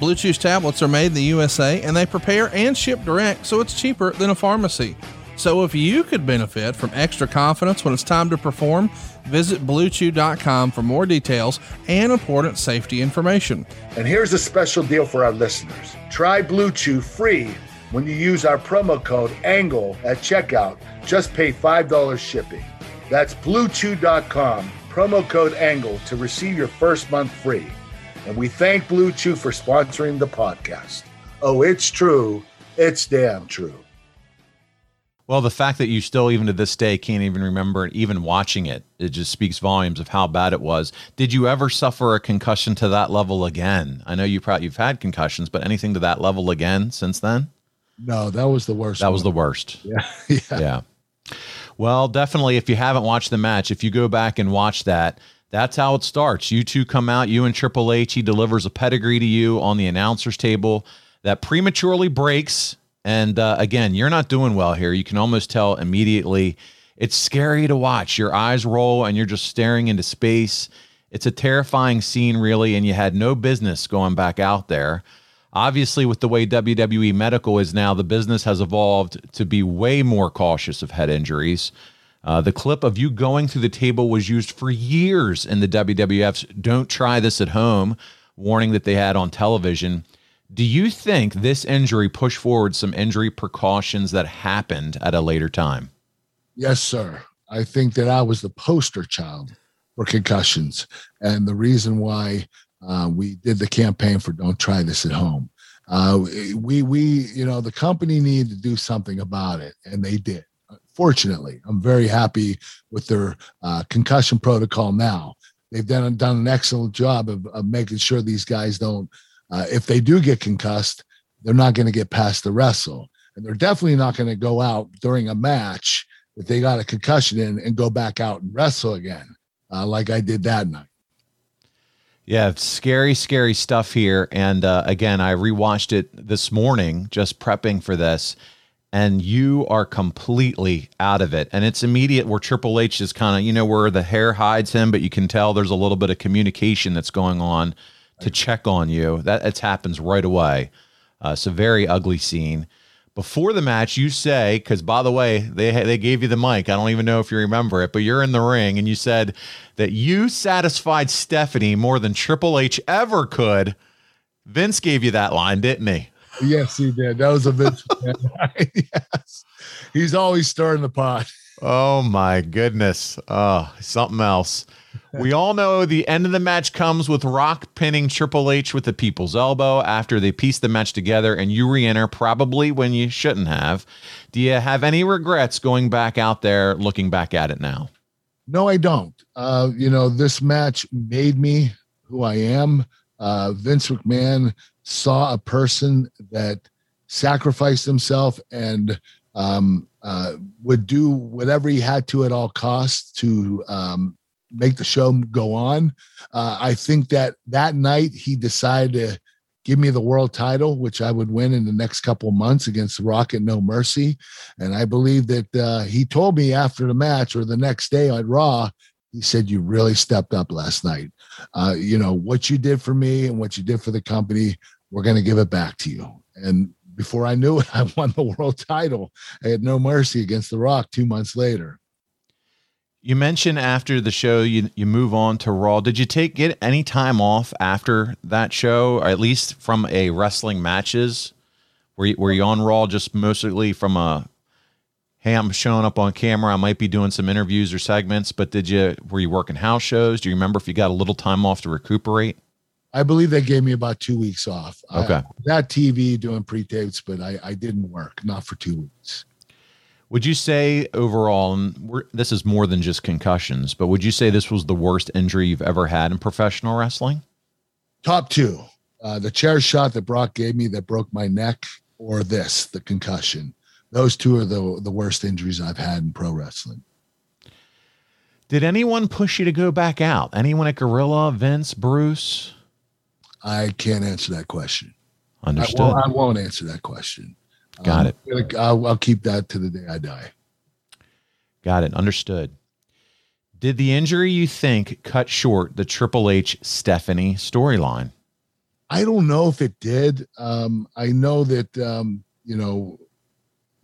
Blue Chew's tablets are made in the USA and they prepare and ship direct, so it's cheaper than a pharmacy. So if you could benefit from extra confidence when it's time to perform, visit bluechew.com for more details and important safety information. And here's a special deal for our listeners. Try Blue Chew free when you use our promo code ANGLE at checkout. Just pay $5 shipping. That's bluechew.com, promo code ANGLE to receive your first month free. And we thank Blue Chew for sponsoring the podcast. Oh, it's true. It's damn true. Well, the fact that you still, even to this day, can't even remember even watching it, it just speaks volumes of how bad it was. Did you ever suffer a concussion to that level again? I know you probably you've had concussions, but anything to that level again since then? No, that was the worst. That one. was the worst. [laughs] Yeah. yeah. Yeah. Well, definitely, if you haven't watched the match, if you go back and watch that, that's how it starts. You two come out, you and Triple H. He delivers a pedigree to you on the announcer's table that prematurely breaks. And uh, again, you're not doing well here. You can almost tell immediately. It's scary to watch. Your eyes roll and you're just staring into space. It's a terrifying scene, really, and you had no business going back out there. Obviously, with the way WWE Medical is now, the business has evolved to be way more cautious of head injuries. Uh, the clip of you going through the table was used for years in the WWF's Don't Try This at Home warning that they had on television. Do you think this injury pushed forward some injury precautions that happened at a later time? Yes, sir. I think that I was the poster child for concussions, and the reason why uh, we did the campaign for "Don't Try This at Home." Uh, we we you know the company needed to do something about it, and they did. Fortunately, I'm very happy with their uh, concussion protocol now. They've done done an excellent job of, of making sure these guys don't. Uh, if they do get concussed, they're not going to get past the wrestle, and they're definitely not going to go out during a match if they got a concussion in and go back out and wrestle again, uh, like I did that night. Yeah, scary, scary stuff here. And uh, again, I rewatched it this morning, just prepping for this, and you are completely out of it. And it's immediate where Triple H is kind of, you know, where the hair hides him, but you can tell there's a little bit of communication that's going on to check on you. That it happens right away. Uh, it's a very ugly scene. Before the match, you say, because by the way, they they gave you the mic. I don't even know if you remember it, but you're in the ring, and you said that you satisfied Stephanie more than Triple H ever could. Vince gave you that line, didn't he? Yes, he did. That was a bit. [laughs] Yes, he's always stirring the pot. Oh my goodness. Oh, something else. We [laughs] all know the end of the match comes with Rock pinning Triple H with the people's elbow after they piece the match together and you re enter probably when you shouldn't have. Do you have any regrets going back out there looking back at it now? No, I don't. Uh, you know, this match made me who I am. Uh, Vince McMahon saw a person that sacrificed himself and um, uh, would do whatever he had to at all costs to um, make the show go on. Uh, I think that that night he decided to give me the world title, which I would win in the next couple months against Rock and No Mercy. And I believe that uh, he told me after the match or the next day on Raw, he said, You really stepped up last night. Uh, you know, what you did for me and what you did for the company, we're going to give it back to you. And before I knew it, [laughs] I won the world title. I had no mercy against The Rock two months later. You mentioned after the show you you move on to Raw. Did you take get any time off after that show, or at least from a wrestling matches? Were you, were you on Raw just mostly from a hey, I'm showing up on camera. I might be doing some interviews or segments, but did you were you working house shows? Do you remember if you got a little time off to recuperate? I believe they gave me about two weeks off. I- Okay. that TV doing pre-tapes, but I, I didn't work, not for two weeks. Would you say overall, and we're, this is more than just concussions, but would you say this was the worst injury you've ever had in professional wrestling? Top two, uh, the chair shot that Brock gave me that broke my neck, or this, the concussion. Those two are the the worst injuries I've had in pro wrestling. Did anyone push you to go back out? Anyone at Gorilla, Vince, Bruce? I can't answer that question. I Understood. won't, I won't answer that question. Got Um, it. I'll, I'll keep that to the day I die. Got it. Understood. Did the injury you think cut short the Triple H Stephanie storyline? I don't know if it did. Um, I know that um, you know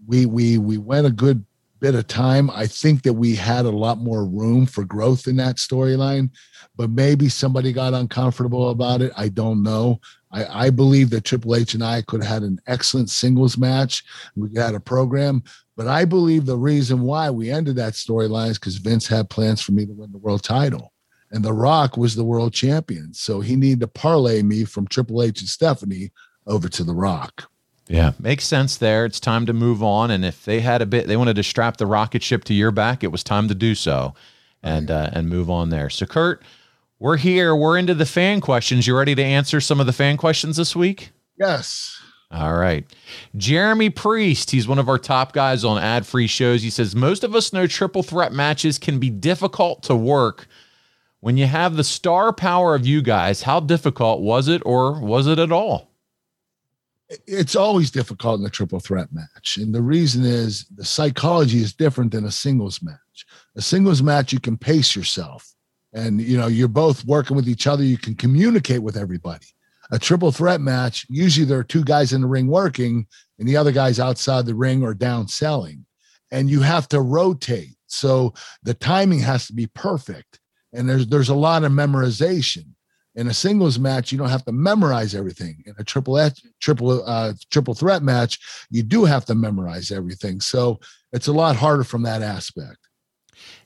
we we we went a good bit of time. I think that we had a lot more room for growth in that storyline, but maybe somebody got uncomfortable about it. I don't know. I, I believe that Triple H and I could have had an excellent singles match. We had a program, but I believe the reason why we ended that storyline is because Vince had plans for me to win the world title and The Rock was the world champion. So he needed to parlay me from Triple H and Stephanie over to The Rock. Yeah, makes sense there. It's time to move on. And if they had a bit, they wanted to strap the rocket ship to your back, it was time to do so, and uh, and move on there. So, Kurt, we're here. We're into the fan questions. You ready to answer some of the fan questions this week? Yes. All right. Jeremy Priest, he's one of our top guys on ad free shows. He says, Most of us know triple threat matches can be difficult to work. When you have the star power of you guys, how difficult was it or was it at all? It's always difficult in a triple threat match. And the reason is the psychology is different than a singles match. A singles match, you can pace yourself and you know you're both working with each other. You can communicate with everybody. A triple threat match, usually there are two guys in the ring working and the other guy's outside the ring or down selling. And you have to rotate. So the timing has to be perfect. And there's there's a lot of memorization. In a singles match, you don't have to memorize everything. In a triple triple uh, triple threat match, you do have to memorize everything. So it's a lot harder from that aspect.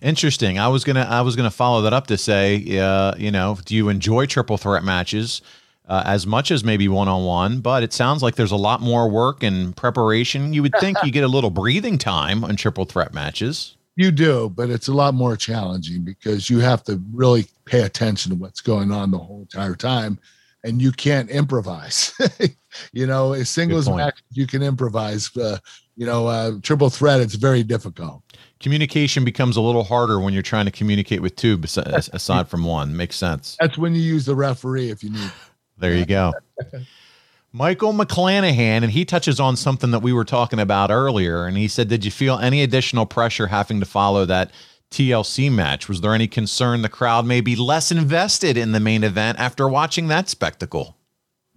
Interesting. I was gonna I was gonna follow that up to say, uh, you know, do you enjoy triple threat matches uh, as much as maybe one on one? But it sounds like there's a lot more work and preparation. You would think you get a little breathing time on triple threat matches. You do, but it's a lot more challenging because you have to really pay attention to what's going on the whole entire time, and you can't improvise. [laughs] you know, a singles match you can improvise. Uh, you know, uh, triple threat it's very difficult. Communication becomes a little harder when you're trying to communicate with two [laughs] aside from one. Makes sense. That's when you use the referee if you need. There you go. [laughs] Michael McClanahan, and he touches on something that we were talking about earlier. And he said, Did you feel any additional pressure having to follow that TLC match? Was there any concern the crowd may be less invested in the main event after watching that spectacle?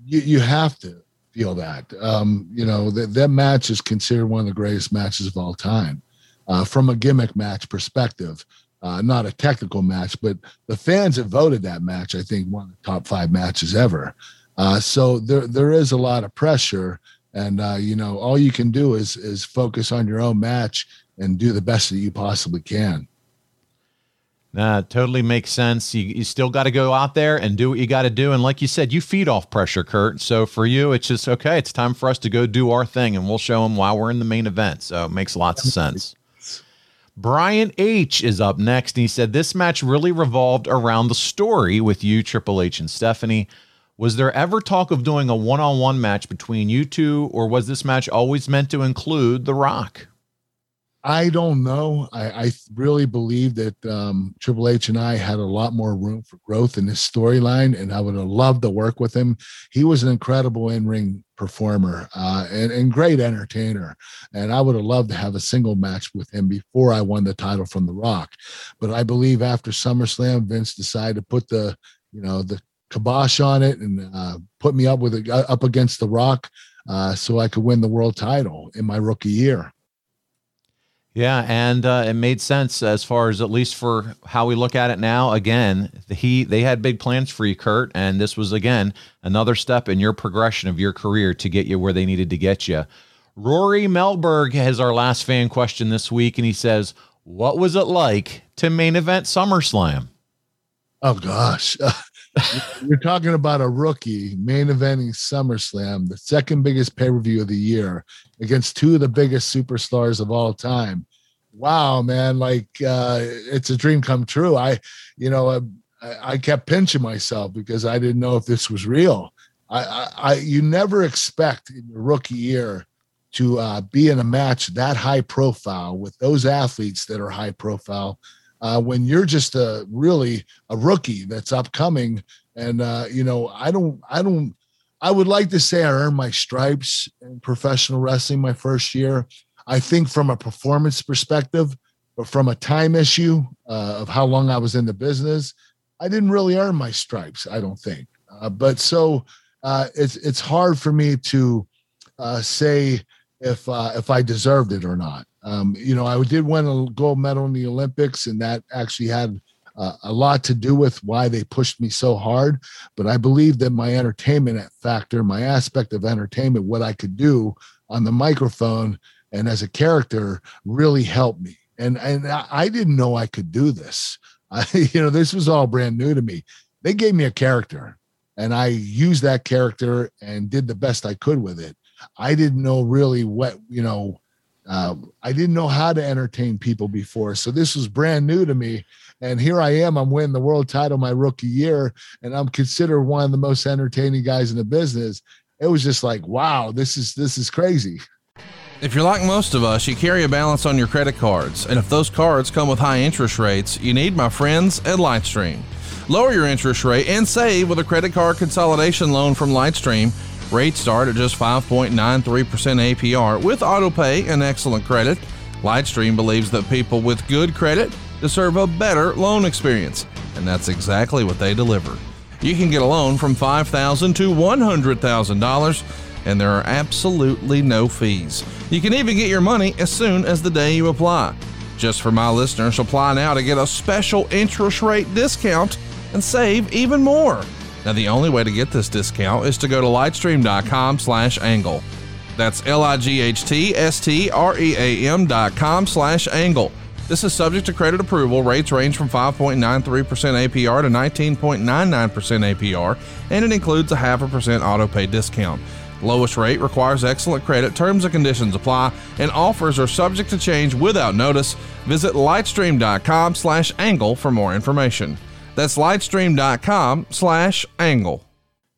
you, you have to feel that. Um, you know, that, that match is considered one of the greatest matches of all time uh, from a gimmick match perspective. Uh, not a technical match, but the fans have voted that match, I think, one of the top five matches ever. Uh, so there, there is a lot of pressure. And, uh, you know, all you can do is, is focus on your own match and do the best that you possibly can. Nah, totally makes sense. You, you still got to go out there and do what you got to do. And like you said, you feed off pressure, Kurt. So for you, it's just okay. It's time for us to go do our thing, and we'll show them why we're in the main event. So it makes lots of sense. Brian H is up next, and he said this match really revolved around the story with you, Triple H, and Stephanie. Was there ever talk of doing a one-on-one match between you two, or was this match always meant to include The Rock? I don't know. I, I really believe that um, Triple H and I had a lot more room for growth in this storyline, and I would have loved to work with him. He was an incredible in-ring performer uh, and, and great entertainer, and I would have loved to have a single match with him before I won the title from The Rock. But I believe after SummerSlam, Vince decided to put the you know the kibosh on it and uh, put me up with it up against The Rock, uh, so I could win the world title in my rookie year. Yeah, and uh, it made sense as far as at least for how we look at it now. Again, he they had big plans for you, Kurt, and this was again another step in your progression of your career to get you where they needed to get you. Rory Melberg has our last fan question this week, and he says, "What was it like to main event SummerSlam?" Oh gosh, [laughs] [laughs] You're talking about a rookie main eventing SummerSlam, the second biggest pay per view of the year, against two of the biggest superstars of all time. Wow, man! Like uh, it's a dream come true. I, you know, uh, I, I kept pinching myself because I didn't know if this was real. I, I, I you never expect in your rookie year to uh, be in a match that high profile with those athletes that are high profile uh, when you're just a really a rookie that's upcoming. And uh, you know, I don't, I don't, I would like to say I earned my stripes in professional wrestling my first year. I think from a performance perspective, but from a time issue uh, of how long I was in the business, I didn't really earn my stripes. I don't think. Uh, but so uh, it's it's hard for me to uh, say if if I deserved it or not. Um, you know, I did win a gold medal in the Olympics, and that actually had uh, a lot to do with why they pushed me so hard. But I believe that my entertainment factor, my aspect of entertainment, what I could do on the microphone and as a character, really helped me. And and I didn't know I could do this. [laughs] I, you know, this was all brand new to me. They gave me a character, and I used that character and did the best I could with it. I didn't know really what you know um, I didn't know how to entertain people before. So this was brand new to me. And here I am. I'm winning the world title my rookie year, and I'm considered one of the most entertaining guys in the business. It was just like, wow, this is this is crazy. If you're like most of us, you carry a balance on your credit cards, and if those cards come with high interest rates, you need my friends at Lightstream. Lower your interest rate and save with a credit card consolidation loan from Lightstream Rates start at just 5.93% APR with autopay and excellent credit. Lightstream believes that people with good credit deserve a better loan experience, and that's exactly what they deliver. You can get a loan from $5,000 to $100,000, and there are absolutely no fees. You can even get your money as soon as the day you apply. Just for my listeners, apply now to get a special interest rate discount and save even more. Now, the only way to get this discount is to go to lightstream.com slash angle. That's L-I-G-H-T-S-T-R-E-A-M dot com slash angle. This is subject to credit approval. Rates range from 5.93% APR to 19.99% APR, and it includes a half a percent auto pay discount. Lowest rate requires excellent credit. Terms and conditions apply, and offers are subject to change without notice. Visit lightstream.com slash angle for more information. That's lightstream.com slash angle.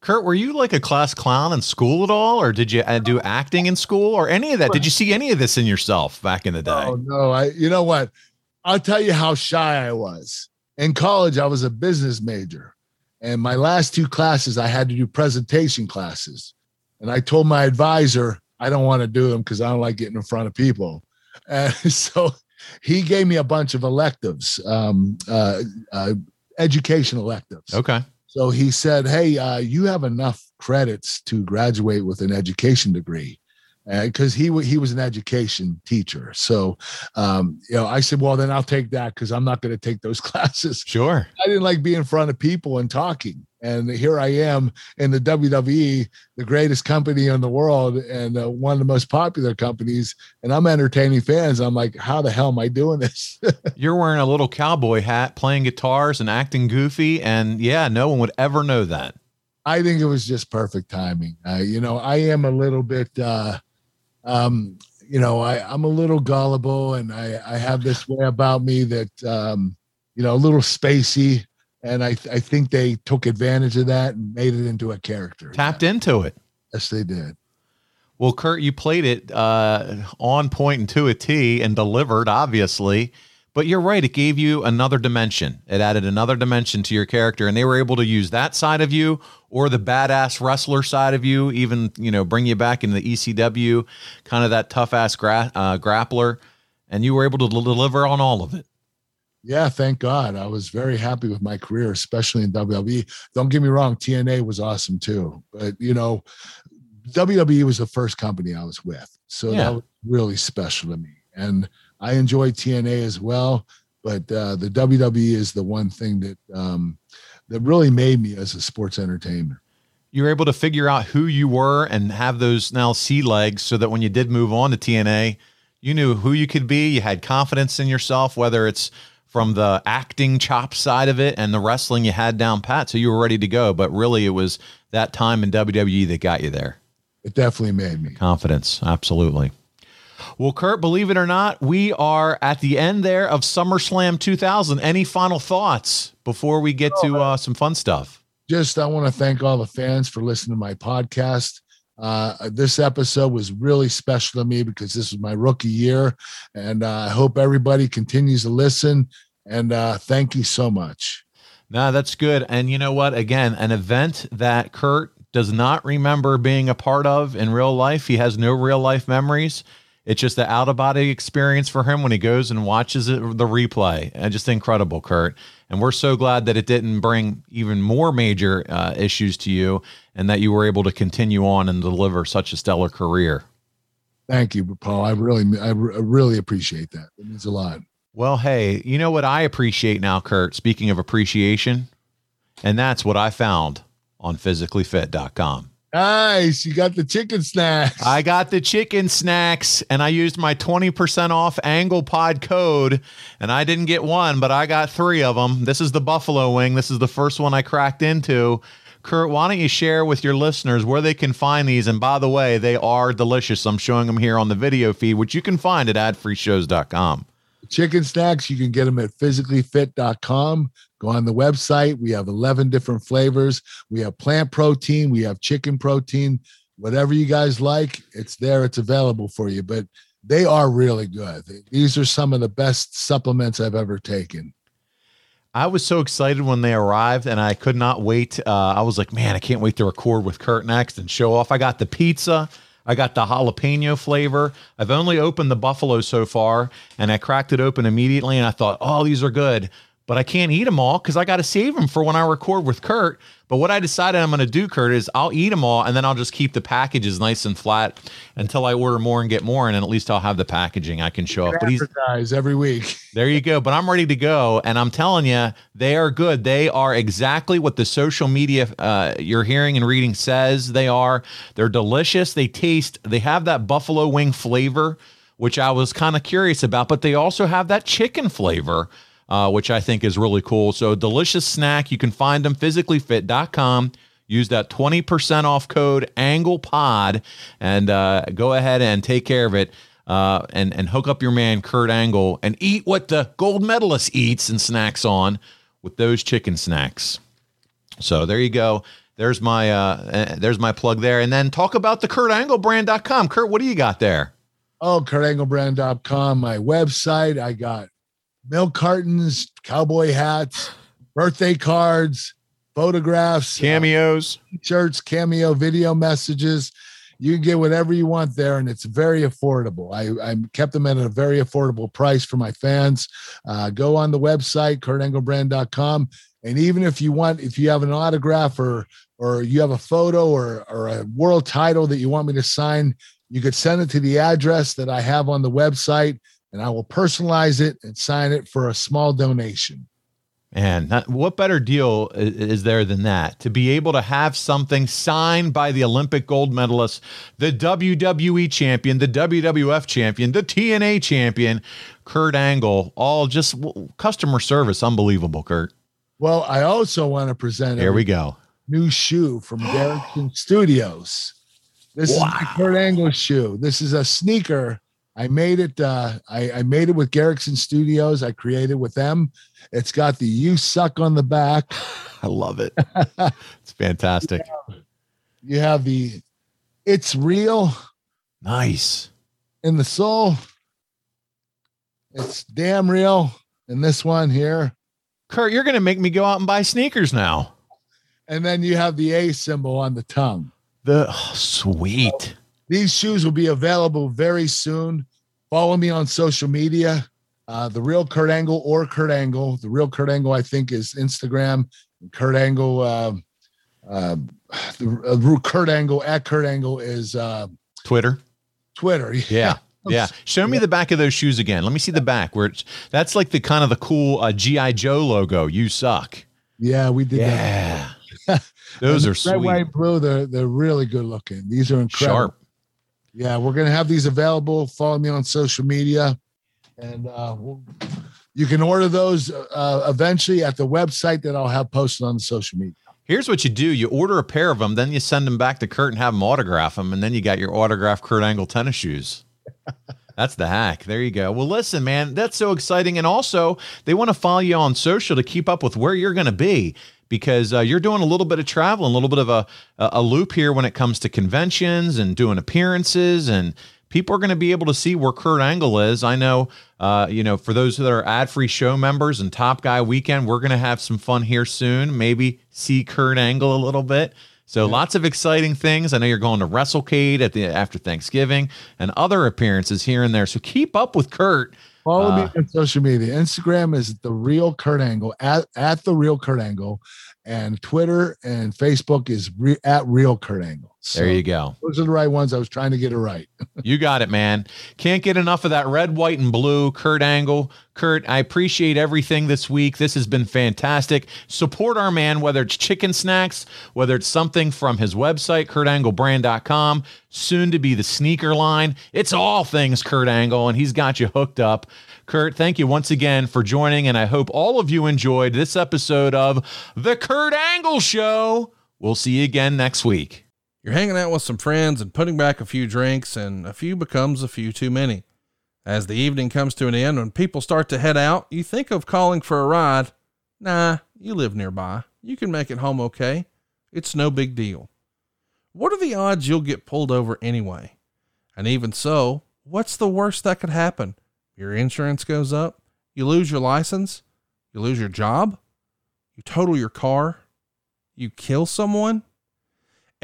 Kurt, were you like a class clown in school at all, or did you uh, do acting in school, or any of that? Did you see any of this in yourself back in the day? Oh no, I. You know what? I'll tell you how shy I was in college. I was a business major, and my last two classes I had to do presentation classes, and I told my advisor I don't want to do them because I don't like getting in front of people, [laughs] and so he gave me a bunch of electives. Um, uh, uh, education electives. Okay. So he said, Hey, uh, you have enough credits to graduate with an education degree. Because uh, he w- he was an education teacher, so um, you know I said, well then I'll take that because I'm not going to take those [laughs] classes. Sure, I didn't like being in front of people and talking, and here I am in the WWE, the greatest company in the world and uh, one of the most popular companies, and I'm entertaining fans. I'm like, how the hell am I doing this? [laughs] You're wearing a little cowboy hat, playing guitars, and acting goofy, and yeah, no one would ever know that. I think it was just perfect timing. Uh, you know, I am a little bit, uh, um, you know, I, I'm a little gullible, and I, I have this way about me that, um, you know, a little spacey and I I think they took advantage of that and made it into a character. Tapped into it. Yes, they did. Well, Kurt, you played it uh, on point and to a T and delivered, obviously. But you're right; it gave you another dimension. It added another dimension to your character, and they were able to use that side of you or the badass wrestler side of you, even you know, bring you back into the ECW, kind of that tough ass gra- uh, grappler, and you were able to deliver on all of it. Yeah, thank God. I was very happy with my career, especially in WWE. Don't get me wrong, TNA was awesome too. But you know, WWE was the first company I was with. So yeah. that was really special to me. And I enjoy TNA as well. But uh, the WWE is the one thing that um, that really made me as a sports entertainer. You were able to figure out who you were and have those now sea legs so that when you did move on to TNA, you knew who you could be. You had confidence in yourself, whether it's from the acting chop side of it and the wrestling you had down pat. So you were ready to go. But really, it was that time in WWE that got you there. It definitely made me. Confidence. Absolutely. Well, Kurt, believe it or not, we are at the end there of SummerSlam 2000. Any final thoughts before we get to uh, some fun stuff? Just, I want to thank all the fans for listening to my podcast. Uh, this episode was really special to me because this was my rookie year, and uh, I hope everybody continues to listen. And uh, thank you so much. No, that's good. And you know what? Again, an event that Kurt does not remember being a part of in real life. He has no real life memories. It's just the out of body experience for him when he goes and watches it, the replay. And just incredible, Kurt. And we're so glad that it didn't bring even more major uh, issues to you and that you were able to continue on and deliver such a stellar career. Thank you, Paul. I really, I really appreciate that. It means a lot. Well, hey, you know what I appreciate now, Kurt? Speaking of appreciation, and that's what I found on physicallyfit.com. Nice. You got the chicken snacks. I got the chicken snacks and I used my 20% off angle pod code and I didn't get one, but I got three of them. This is the buffalo wing. This is the first one I cracked into. Kurt, why don't you share with your listeners where they can find these? And by the way, they are delicious. I'm showing them here on the video feed, which you can find at adfreeshows.com. Chicken snacks, you can get them at physicallyfit.com. Go on the website. We have 11 different flavors. We have plant protein, we have chicken protein, whatever you guys like, it's there, it's available for you. But they are really good. These are some of the best supplements I've ever taken. I was so excited when they arrived, and I could not wait. Uh, I was like, man, I can't wait to record with Kurt next and show off. I got the pizza. I got the jalapeno flavor. I've only opened the buffalo so far, and I cracked it open immediately, and I thought, oh, these are good but I can't eat them all because I got to save them for when I record with Kurt. But what I decided I'm going to do, Kurt, is I'll eat them all and then I'll just keep the packages nice and flat until I order more and get more, and then at least I'll have the packaging I can show off. But he's every week. [laughs] There you go. But I'm ready to go, and I'm telling you, they are good. They are exactly what the social media uh, you're hearing and reading says they are. They're delicious. They taste. They have that buffalo wing flavor, which I was kind of curious about, but they also have that chicken flavor uh, which I think is really cool. So, delicious snack. You can find them physicallyfit.com. Use that 20% off code AnglePod and uh, go ahead and take care of it. Uh, and and hook up your man Kurt Angle and eat what the gold medalist eats and snacks on with those chicken snacks. So there you go. There's my uh, uh there's my plug there. And then talk about the KurtAngleBrand.com. Kurt, what do you got there? Oh, KurtAngleBrand.com, my website. I got milk cartons, cowboy hats, birthday cards, photographs, cameos, uh, shirts, cameo video messages. You can get whatever you want there, and it's very affordable. I, I kept them at a very affordable price for my fans. Uh, go on the website, kurtanglebrand.com. And even if you want, if you have an autograph or or you have a photo or, or a world title that you want me to sign, you could send it to the address that I have on the website and I will personalize it and sign it for a small donation. And what better deal is there than that? To be able to have something signed by the Olympic gold medalist, the WWE champion, the WWF champion, the TNA champion, Kurt Angle, all just customer service. Unbelievable, Kurt. Well, I also want to present Here we go. New shoe from Garrison Studios. This wow. is the Kurt Angle shoe. This is a sneaker I made it. Uh, I, I made it with Garrison Studios. I created with them. It's got the "You Suck" on the back. [laughs] I love it. [laughs] it's fantastic. You have, you have the "It's Real." Nice. In the sole, it's damn real. In this one here, Kurt, you're going to make me go out and buy sneakers now. And then you have the A symbol on the tongue. The oh, sweet. These shoes will be available very soon. Follow me on social media. Uh, the real Kurt Angle or Kurt Angle. The real Kurt Angle, I think, is Instagram. Kurt Angle, uh, uh, the uh, Kurt Angle at Kurt Angle is uh, Twitter. Twitter. [laughs] Yeah. Yeah. Show me the back of those shoes again. Let me see the back where it's that's like the kind of the cool uh, GI Joe logo. You suck. Yeah, we did. Yeah. [laughs] those are sweet. Red, white, blue. They're they're really good looking. These are incredible. Sharp. Yeah, we're gonna have these available. Follow me on social media, and uh, we'll, You can order those uh, eventually at the website that I'll have posted on the social media. Here's what you do: you order a pair of them, then you send them back to Kurt and have him autograph them, and then you got your autographed Kurt Angle tennis shoes. [laughs] That's the hack. There you go. Well, listen, man, that's so exciting. And also, they want to follow you on social to keep up with where you're going to be because uh, you're doing a little bit of travel, a little bit of a, a loop here when it comes to conventions and doing appearances and people are going to be able to see where Kurt Angle is. I know, uh, you know, for those that are ad free show members and Top Guy Weekend, we're going to have some fun here soon. Maybe see Kurt Angle a little bit. So yeah. lots of exciting things. I know you're going to WrestleCade at the after Thanksgiving and other appearances here and there. So keep up with Kurt. Follow uh, me on social media. Instagram is the real Kurt Angle at, at the real Kurt Angle, and Twitter and Facebook is re, at real Kurt Angle. So there you go. Those are the right ones. I was trying to get it right. [laughs] you got it, man. Can't get enough of that red, white, and blue. Kurt Angle. Kurt, I appreciate everything this week. This has been fantastic. Support our man, whether it's chicken snacks, whether it's something from his website, kurtanglebrand.com, soon to be the sneaker line. It's all things Kurt Angle, and he's got you hooked up. Kurt, thank you once again for joining, and I hope all of you enjoyed this episode of The Kurt Angle Show. We'll see you again next week. You're hanging out with some friends and putting back a few drinks, and a few becomes a few too many. As the evening comes to an end, when people start to head out, you think of calling for a ride. Nah, you live nearby. You can make it home okay. It's no big deal. What are the odds you'll get pulled over anyway? And even so, what's the worst that could happen? Your insurance goes up, you lose your license, you lose your job, you total your car, you kill someone.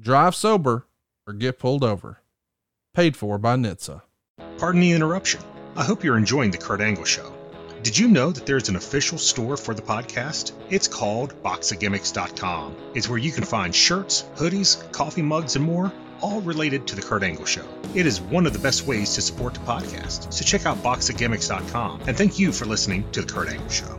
Drive sober or get pulled over. Paid for by NHTSA. Pardon the interruption. I hope you're enjoying the Kurt Angle Show. Did you know that there's an official store for the podcast? It's called boxofgimmicks.com. It's where you can find shirts, hoodies, coffee mugs, and more, all related to the Kurt Angle Show. It is one of the best ways to support the podcast, so check out boxofgimmicks.com. And thank you for listening to the Kurt Angle Show.